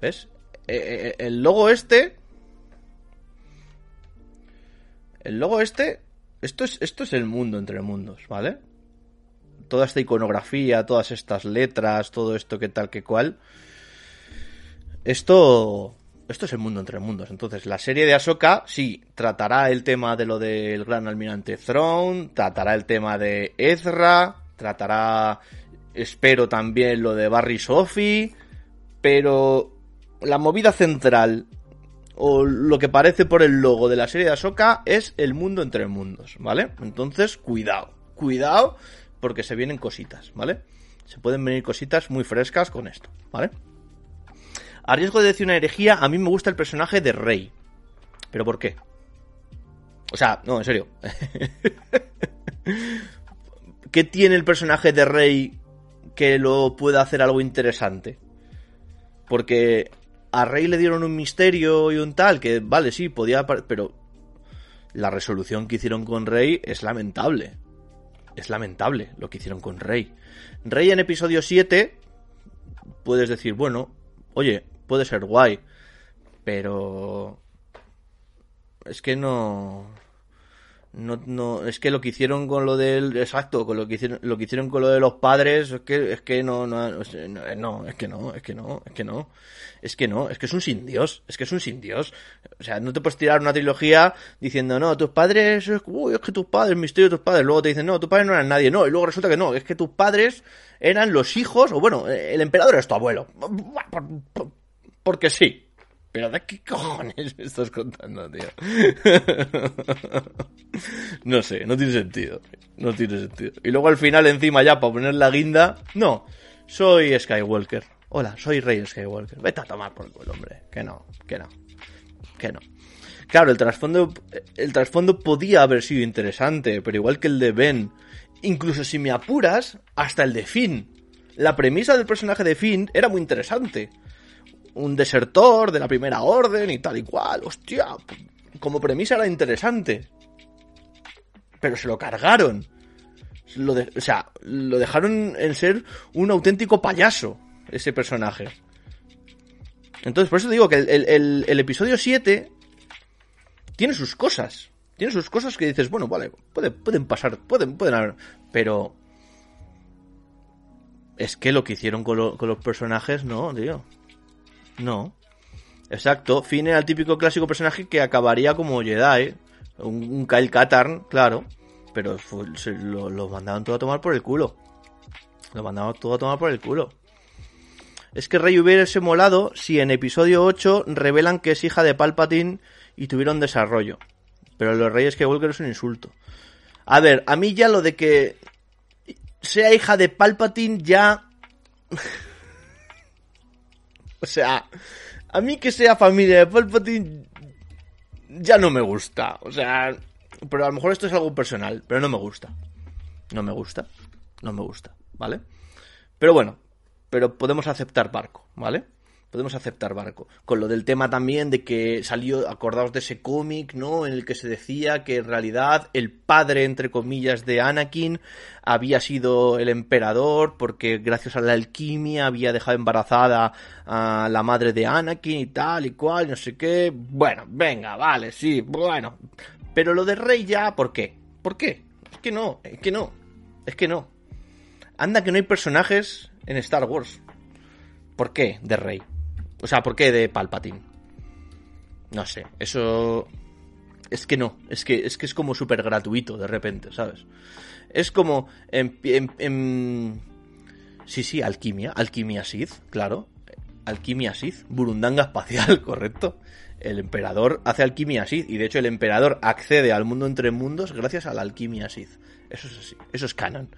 ¿Ves? Eh, eh, el logo este. El logo este. Esto es, esto es el mundo entre mundos, ¿vale? Toda esta iconografía, todas estas letras, todo esto que tal que cual. Esto. Esto es el mundo entre mundos. Entonces, la serie de Ahsoka, sí, tratará el tema de lo del gran almirante Throne, tratará el tema de Ezra, tratará, espero también lo de Barry Sophie, pero la movida central, o lo que parece por el logo de la serie de Ahsoka, es el mundo entre mundos, ¿vale? Entonces, cuidado, cuidado, porque se vienen cositas, ¿vale? Se pueden venir cositas muy frescas con esto, ¿vale? A riesgo de decir una herejía, a mí me gusta el personaje de Rey. ¿Pero por qué? O sea, no, en serio. ¿Qué tiene el personaje de Rey que lo pueda hacer algo interesante? Porque a Rey le dieron un misterio y un tal, que vale, sí, podía... Pero la resolución que hicieron con Rey es lamentable. Es lamentable lo que hicieron con Rey. Rey en episodio 7 puedes decir, bueno, oye, puede ser guay, pero es que no no no es que lo que hicieron con lo del exacto, con lo que hicieron lo que hicieron con lo de los padres es que es que no no no, no, es que no, es que no, es que no. Es que no, es que es un sin Dios, es que es un sin Dios. O sea, no te puedes tirar una trilogía diciendo, no, tus padres, uy, es que tus padres, el misterio de tus padres. Luego te dicen, no, tus padres no eran nadie. No, y luego resulta que no, es que tus padres eran los hijos, o bueno, el emperador es tu abuelo. Por- por- Porque sí. Pero ¿de qué cojones me estás contando, tío? no sé, no tiene sentido. No tiene sentido. Y luego al final, encima ya, para poner la guinda, no, soy Skywalker. Hola, soy Rey Skywalker. Vete a tomar por el hombre. Que no, que no, que no. Claro, el trasfondo, el trasfondo podía haber sido interesante, pero igual que el de Ben, incluso si me apuras, hasta el de Finn. La premisa del personaje de Finn era muy interesante un desertor de la primera orden y tal y cual. Hostia, como premisa era interesante. Pero se lo cargaron. Lo o sea, lo dejaron en ser un auténtico payaso, ese personaje. Entonces, por eso digo que el, el- episodio 7 tiene sus cosas. Tiene sus cosas que dices, bueno, vale, puede- pueden pasar, pueden, pueden haber. Pero. Es que lo que hicieron con, con los personajes, no, tío. No. Exacto. Finn era el típico clásico personaje que acabaría como Jedi. Un, un Kyle Katarn, claro. Pero fue- se lo, lo mandaban todo a tomar por el culo. Lo mandaban todo a tomar por el culo. Es que Rey hubiese molado si en episodio 8 revelan que es hija de Palpatine y tuvieron desarrollo. Pero los Reyes que Walker es un insulto. A ver, a mí ya lo de que sea hija de Palpatine ya... O sea, a mí que sea familia de Palpatine ya no me gusta. O sea, pero a lo mejor esto es algo personal, pero no me gusta. No me gusta. No me gusta, ¿vale? Pero bueno, pero podemos aceptar barco, ¿vale? Podemos aceptar barco. Con lo del tema también de que salió, acordaos de ese cómic, ¿no? En el que se decía que en realidad el padre, entre comillas, de Anakin había sido el emperador porque gracias a la alquimia había dejado embarazada a la madre de Anakin y tal y cual, no sé qué. Bueno, venga, vale, sí, bueno. Pero lo de Rey ya, ¿por qué? ¿Por qué? Es que no, es que no, es que no. Anda que no hay personajes en Star Wars. ¿Por qué de Rey? O sea, ¿por qué de Palpatine? No sé, eso... Es que no, es que es, que es como súper gratuito de repente, ¿sabes? Es como... En, Sí, sí, alquimia, alquimia Sith, claro. Alquimia Sith, burundanga espacial, correcto. El emperador hace alquimia Sith y de hecho el emperador accede al mundo entre mundos gracias a la alquimia Sith. Eso es así, eso es canon.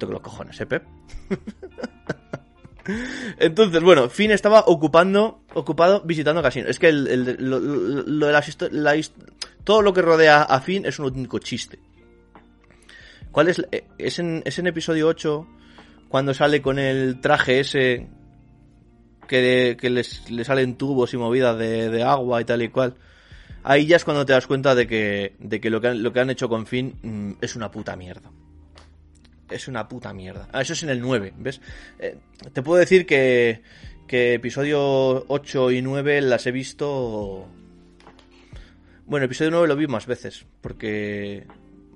Los cojones, ¿eh, Pep? Entonces, bueno, Finn estaba ocupando, ocupado visitando casinos. Es que el, el- lo, lo- lo de la his- todo lo que rodea a Finn es un auténtico chiste. ¿Cuál es? eh, Es en, es en episodio 8 cuando sale con el traje ese que, que les, le salen tubos y movidas de, de agua y tal y cual. Ahí ya es cuando te das cuenta de que, de que, lo, que han, lo que han hecho con Finn mm, es una puta mierda. Es una puta mierda. Ah, eso es en el 9, ¿ves? Eh, te puedo decir que, que episodio 8 y 9 las he visto... Bueno, episodio 9 lo vi más veces, porque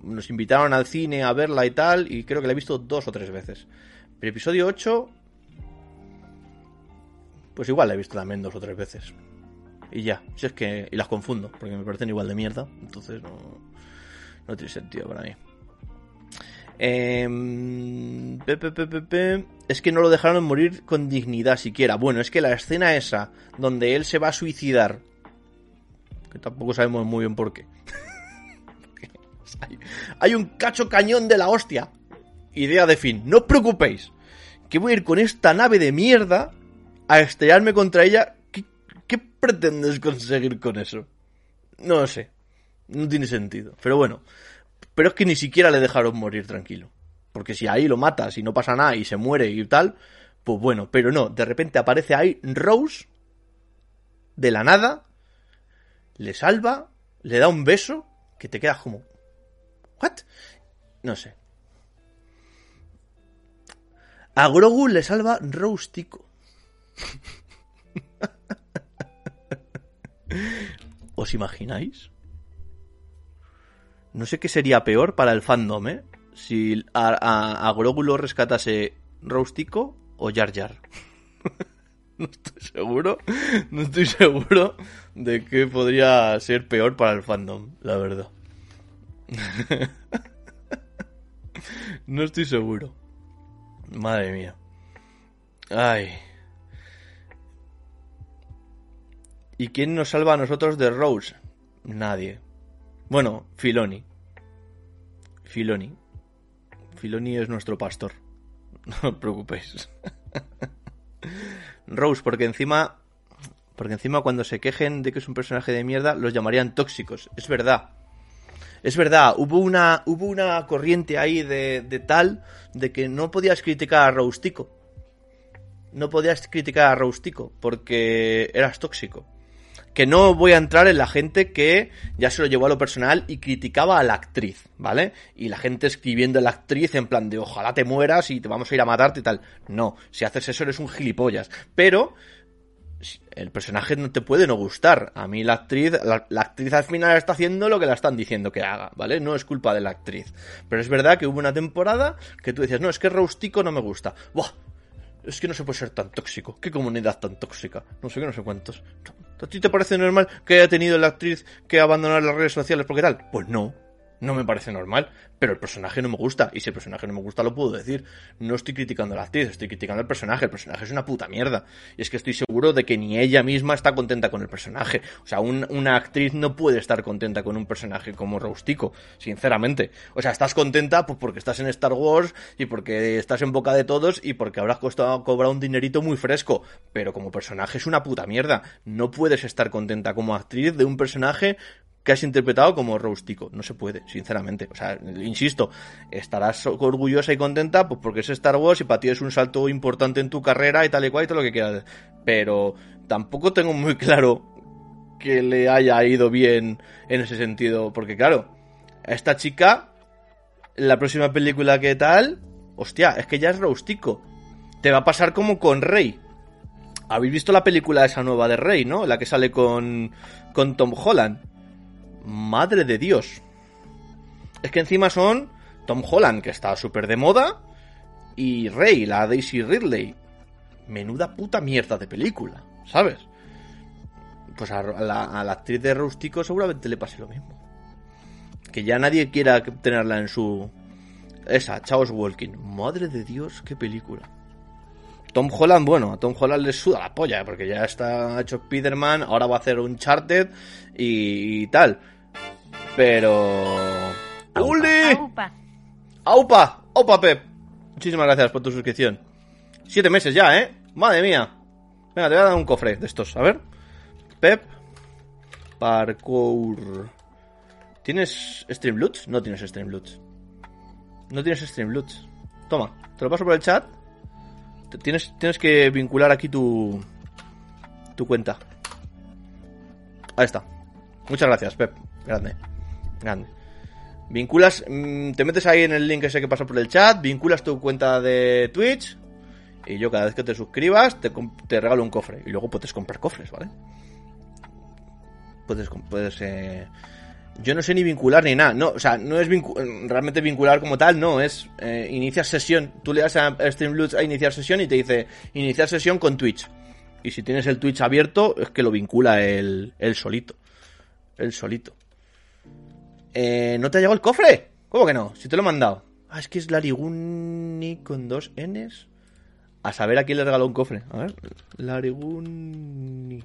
nos invitaron al cine a verla y tal, y creo que la he visto dos o tres veces. Pero episodio 8, pues igual la he visto también dos o tres veces. Y ya, si es que. Y las confundo, porque me parecen igual de mierda. Entonces no. No tiene sentido para mí. Em. Es que no lo dejaron morir con dignidad siquiera. Bueno, es que la escena esa, donde él se va a suicidar. Que tampoco sabemos muy bien por qué. hay, hay un cacho cañón de la hostia. Idea de fin. No os preocupéis. Que voy a ir con esta nave de mierda a estrellarme contra ella. ¿Qué, qué pretendes conseguir con eso? No lo sé. No tiene sentido. Pero bueno. Pero es que ni siquiera le dejaron morir tranquilo. Porque si ahí lo matas y no pasa nada y se muere y tal, pues bueno, pero no, de repente aparece ahí Rose de la nada, le salva, le da un beso, que te quedas como... ¿What? No sé. A Grogu le salva Rose. ¿Os imagináis? No sé qué sería peor para el fandom, ¿eh? Si a, a, a Grogu lo rescatase Roustico o Jar Jar. no estoy seguro, no estoy seguro de qué podría ser peor para el fandom, la verdad. no estoy seguro. Madre mía. Ay. ¿Y quién nos salva a nosotros de Rose? Nadie. Bueno, Filoni. Filoni. Filoni es nuestro pastor. No os preocupéis. Rose, porque encima. Porque encima cuando se quejen de que es un personaje de mierda, los llamarían tóxicos. Es verdad. Es verdad, hubo una, hubo una corriente ahí de, de tal de que no podías criticar a Roustico. No podías criticar a Roustico porque eras tóxico que no voy a entrar en la gente que ya se lo llevó a lo personal y criticaba a la actriz, ¿vale? Y la gente escribiendo a la actriz en plan de ojalá te mueras y te vamos a ir a matarte y tal. No, si haces eso eres un gilipollas. Pero el personaje no te puede no gustar. A mí la actriz, la, actriz al final está haciendo lo que la están diciendo que haga, ¿vale? No es culpa de la actriz. Pero es verdad que hubo una temporada que tú decías, no, es que Roustico no me gusta. ¡Buah! Es que no se puede ser tan tóxico. ¿Qué comunidad tan tóxica? No sé qué, no sé cuántos. ¿A ti te parece normal que haya tenido la actriz que abandonar las redes sociales porque tal? Pues no. No me parece normal, pero el personaje no me gusta. Y si el personaje no me gusta, lo puedo decir. No estoy criticando a la actriz, estoy criticando al personaje. El personaje es una puta mierda. Y es que estoy seguro de que ni ella misma está contenta con el personaje. O sea, un, una actriz no puede estar contenta con un personaje como Roustico, sinceramente. O sea, estás contenta pues porque estás en Star Wars y porque estás en boca de todos y porque habrás costado cobrar un dinerito muy fresco. Pero como personaje es una puta mierda. No puedes estar contenta como actriz de un personaje que has interpretado como Roustico. No se puede, sinceramente. O sea, insisto, estarás orgullosa y contenta pues porque es Star Wars y para ti es un salto importante en tu carrera y tal y cual y todo lo que quieras. Pero tampoco tengo muy claro que le haya ido bien en ese sentido. Porque claro, a esta chica, la próxima película que tal, hostia, es que ya es Roustico. Te va a pasar como con Rey. ¿Habéis visto la película esa nueva de Rey, no? La que sale con, con Tom Holland madre de Dios. Es que encima son Tom Holland, que está súper de moda, y Rey, la Daisy Ridley. Menuda puta mierda de película, ¿sabes? Pues a la, actriz de Rústico seguramente le pase lo mismo. Que ya nadie quiera tenerla en su... Esa, Chaos Walking. Madre de Dios, qué película. Tom Holland, bueno, a Tom Holland le suda la polla, porque ya está hecho Spider-Man, ahora va a hacer un Charted y, y tal. Pero. ¡Uli! ¡Aupa! ¡Aupa! ¡Aupa, Pep! Muchísimas gracias por tu suscripción. Siete meses ya, ¿eh? Madre mía. Venga, te voy a dar un cofre de estos. A ver. Pep. Parkour. ¿Tienes Streamloots? No tienes Streamloots. No tienes Streamloots. Toma, te lo paso por el chat. Tienes, tienes que vincular aquí tu, tu cuenta. Ahí está. Muchas gracias, Pep. Grande. Grande. Vinculas, mm, te metes ahí en el link ese que pasa por el chat, vinculas tu cuenta de Twitch y yo cada vez que te suscribas te, te regalo un cofre. Y luego puedes comprar cofres, ¿vale? Puedes, puedes eh, yo no sé ni vincular ni nada. No, o sea, no es vincu- realmente vincular como tal, no, es eh, iniciar sesión. Tú le das a Streamloots a iniciar sesión y te dice iniciar sesión con Twitch. Y si tienes el Twitch abierto, es que lo vincula el, el solito. El solito. Eh, ¿No te ha llegado el cofre? ¿Cómo que no? Si te lo he mandado. Ah, es que es Lariguni con dos Ns. A saber a quién le regaló un cofre. A ver. Lariguni.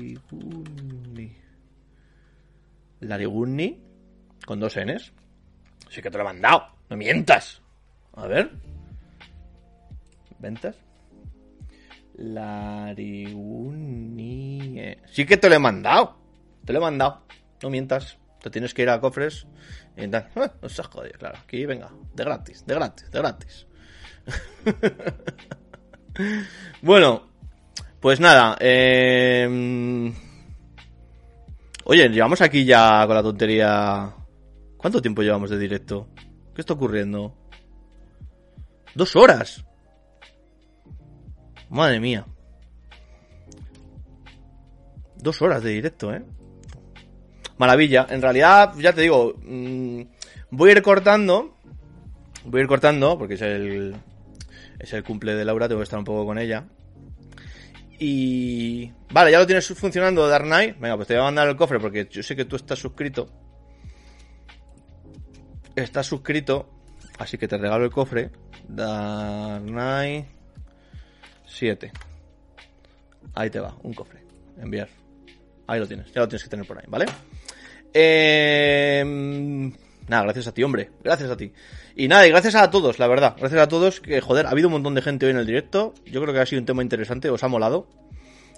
Lariguni. Lariguni con dos Ns. Sí que te lo he mandado. No mientas. A ver. ¿Ventas? Lariguni. eh. Sí que te lo he mandado. Te lo he mandado. No mientas. Te tienes que ir a cofres. Y tal. Ah, no seas jodido, claro. Aquí, venga. De gratis, de gratis, de gratis. bueno. Pues nada. eh, Oye, llevamos aquí ya con la tontería. ¿Cuánto tiempo llevamos de directo? ¿Qué está ocurriendo? Dos horas. Madre mía. Dos horas de directo, ¿eh? Maravilla. En realidad, ya te digo, mm, voy a ir cortando. Voy a ir cortando, porque es el, es el cumple de Laura, tengo que estar un poco con ella. Y... Vale, ya lo tienes funcionando Dark. Venga, pues te voy a mandar el cofre porque yo sé que tú estás suscrito. Estás suscrito, así que te regalo el cofre. Dark Knight 7. Ahí te va, un cofre. Enviar. Ahí lo tienes, ya lo tienes que tener por ahí, ¿vale? Eh, nada, gracias a ti, hombre. Gracias a ti. Y nada, y gracias a todos, la verdad. Gracias a todos, que joder, ha habido un montón de gente hoy en el directo. Yo creo que ha sido un tema interesante, os ha molado.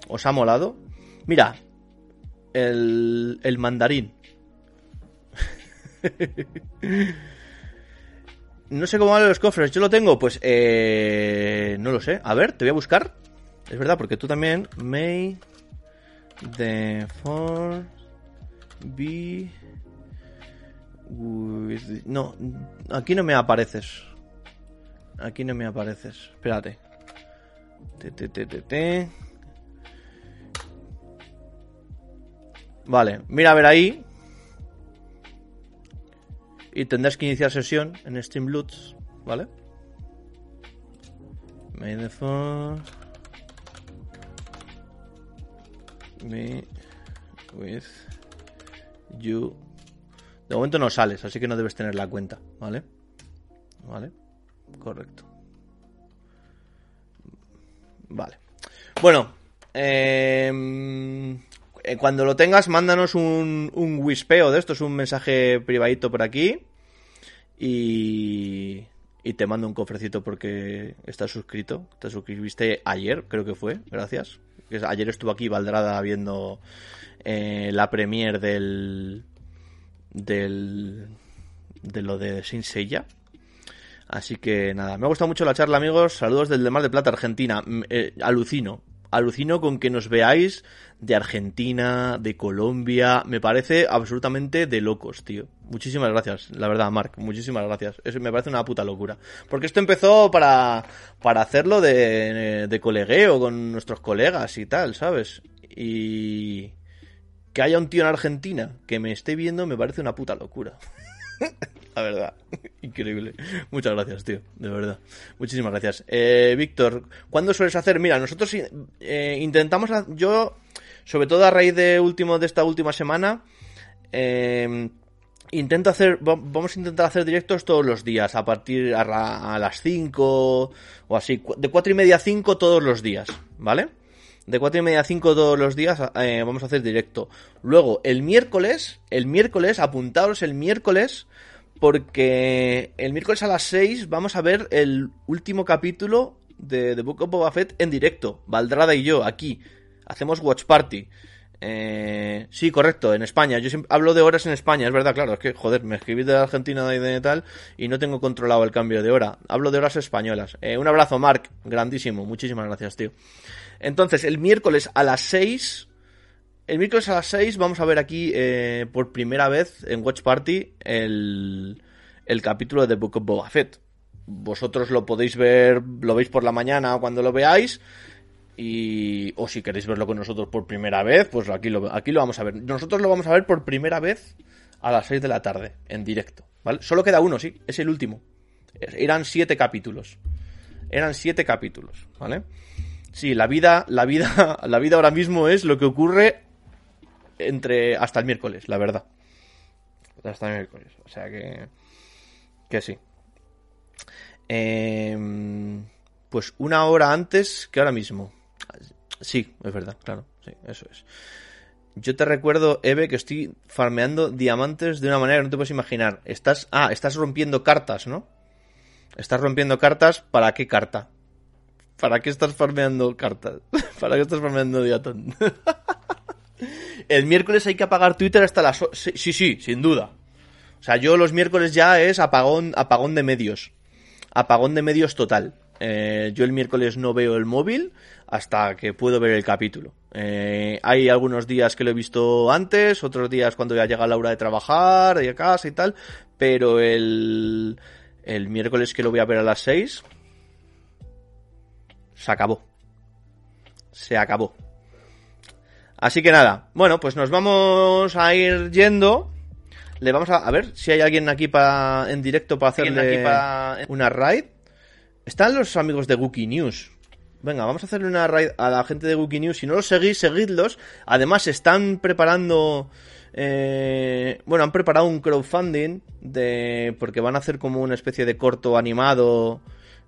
Os ha molado. Mira, el, el mandarín. no sé cómo van los cofres, yo lo tengo, pues eh, no lo sé. A ver, te voy a buscar. Es verdad, porque tú también. May the force be No, aquí no me apareces. Aquí no me apareces. Espérate. Te, te, te, te. Vale, mira a ver ahí. Y tendrás que iniciar sesión en Streamloots, ¿vale? May the be with you. De momento no sales, así que no debes tener la cuenta, ¿vale? ¿Vale? Correcto. Vale. Bueno, eh, eh, cuando lo tengas, mándanos un, un wispeo de esto, es un mensaje privadito por aquí. Y, y te mando un cofrecito porque estás suscrito. Te suscribiste ayer, creo que fue, gracias. Ayer estuvo aquí Valdrada viendo eh, la premiere del, del. de lo de Sin. Así que nada, me ha gustado mucho la charla, amigos. Saludos del de Mar de Plata, Argentina. Mm, eh, alucino. Alucino con que nos veáis de Argentina, de Colombia. Me parece absolutamente de locos, tío. Muchísimas gracias, la verdad, Marc. Muchísimas gracias. Eso me parece una puta locura. Porque esto empezó para, para hacerlo de, de colegueo con nuestros colegas y tal, ¿sabes? Y que haya un tío en Argentina que me esté viendo me parece una puta locura. La verdad, increíble. Muchas gracias, tío, de verdad. Muchísimas gracias. Eh, Víctor, ¿cuándo sueles hacer? Mira, nosotros eh, intentamos, yo, sobre todo a raíz de último de esta última semana, eh, intento hacer, va- vamos a intentar hacer directos todos los días, a partir a, a las 5 o así, de 4 y media a 5 todos los días, ¿vale? De 4 y media a 5 todos los días eh, vamos a hacer directo. Luego, el miércoles, el miércoles, apuntaros el miércoles, porque el miércoles a las 6 vamos a ver el último capítulo de The Book of Boba Fett en directo. Valdrada y yo, aquí. Hacemos Watch Party. Eh, sí, correcto, en España. Yo siempre hablo de horas en España, es verdad, claro. Es que, joder, me escribí de Argentina y de tal y no tengo controlado el cambio de hora. Hablo de horas españolas. Eh, un abrazo, Mark. Grandísimo. Muchísimas gracias, tío. Entonces, el miércoles a las 6. El miércoles a las 6 vamos a ver aquí eh, por primera vez en Watch Party el, el capítulo de Book of Boba Fett. Vosotros lo podéis ver, lo veis por la mañana cuando lo veáis. Y, o si queréis verlo con nosotros por primera vez, pues aquí lo, aquí lo vamos a ver. Nosotros lo vamos a ver por primera vez a las 6 de la tarde, en directo. ¿Vale? Solo queda uno, sí, es el último. Eran siete capítulos. Eran siete capítulos, ¿vale? Sí, la vida, la vida, la vida ahora mismo es lo que ocurre entre hasta el miércoles, la verdad. Hasta el miércoles. O sea que. Que sí. Eh, pues una hora antes que ahora mismo. Sí, es verdad, claro. Sí, eso es. Yo te recuerdo, Eve, que estoy farmeando diamantes de una manera que no te puedes imaginar. Estás. Ah, estás rompiendo cartas, ¿no? Estás rompiendo cartas. ¿Para qué carta? ¿Para qué estás farmeando cartas? ¿Para qué estás farmeando diatón? El miércoles hay que apagar Twitter hasta las... Sí, sí, sin duda. O sea, yo los miércoles ya es apagón, apagón de medios. Apagón de medios total. Eh, yo el miércoles no veo el móvil hasta que puedo ver el capítulo. Eh, hay algunos días que lo he visto antes, otros días cuando ya llega la hora de trabajar, de casa y tal, pero el, el miércoles que lo voy a ver a las 6, se acabó. Se acabó. Así que nada, bueno, pues nos vamos a ir yendo. Le vamos a, a ver si hay alguien aquí para en directo para hacerle aquí una raid. Están los amigos de Gookie News. Venga, vamos a hacerle una raid a la gente de Gookie News. Si no los seguís, seguidlos. Además, están preparando. Eh, bueno, han preparado un crowdfunding de. Porque van a hacer como una especie de corto animado.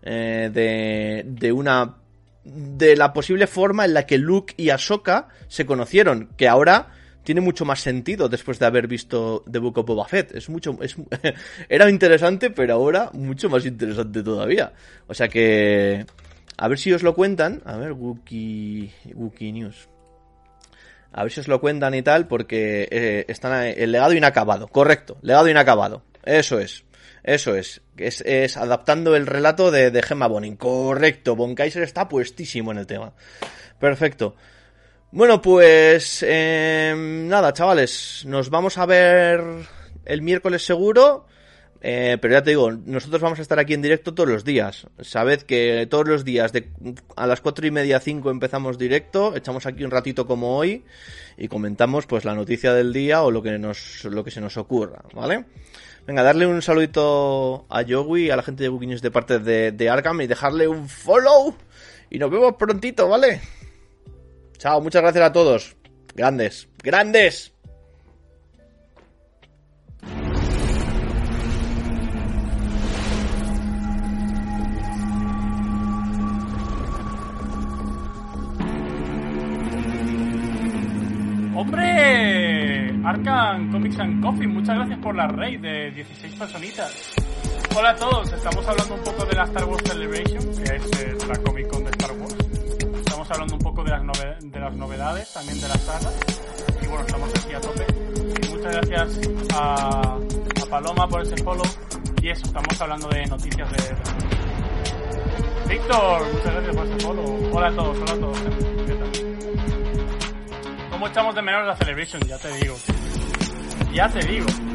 Eh, de, de una. De la posible forma en la que Luke y Ahsoka se conocieron. Que ahora tiene mucho más sentido después de haber visto The Book of Boba Fett. Es mucho, es, era interesante, pero ahora mucho más interesante todavía. O sea que, a ver si os lo cuentan. A ver, Wookie, Wookie News. A ver si os lo cuentan y tal, porque eh, están el legado inacabado. Correcto, legado inacabado. Eso es. Eso es. Es, es adaptando el relato de, de Gemma Bonin. Correcto. Von Kaiser está puestísimo en el tema. Perfecto. Bueno, pues eh, nada, chavales, nos vamos a ver el miércoles seguro. Eh, pero ya te digo, nosotros vamos a estar aquí en directo todos los días. Sabed que todos los días de, a las cuatro y media, cinco empezamos directo, echamos aquí un ratito como hoy y comentamos pues la noticia del día o lo que nos, lo que se nos ocurra, ¿vale? Venga, darle un saludito a Yogi, a la gente de Booking de parte de, de Arkham y dejarle un follow. Y nos vemos prontito, ¿vale? Chao, muchas gracias a todos. Grandes, grandes. ¡Hombre! Arcan Comics and Coffee, muchas gracias por la raid de 16 personitas. Hola a todos, estamos hablando un poco de la Star Wars Celebration, que es eh, la Comic Con de Star Wars. Estamos hablando un poco de las, nove- de las novedades, también de la saga. Y bueno, estamos aquí a tope. Y muchas gracias a, Paloma por ese follow. Y eso, estamos hablando de noticias de... Víctor, muchas gracias por ese follow. Hola a todos, hola a todos. ¿Qué tal? ¿Cómo echamos de menos la Celebration? Ya te digo. Ya te digo.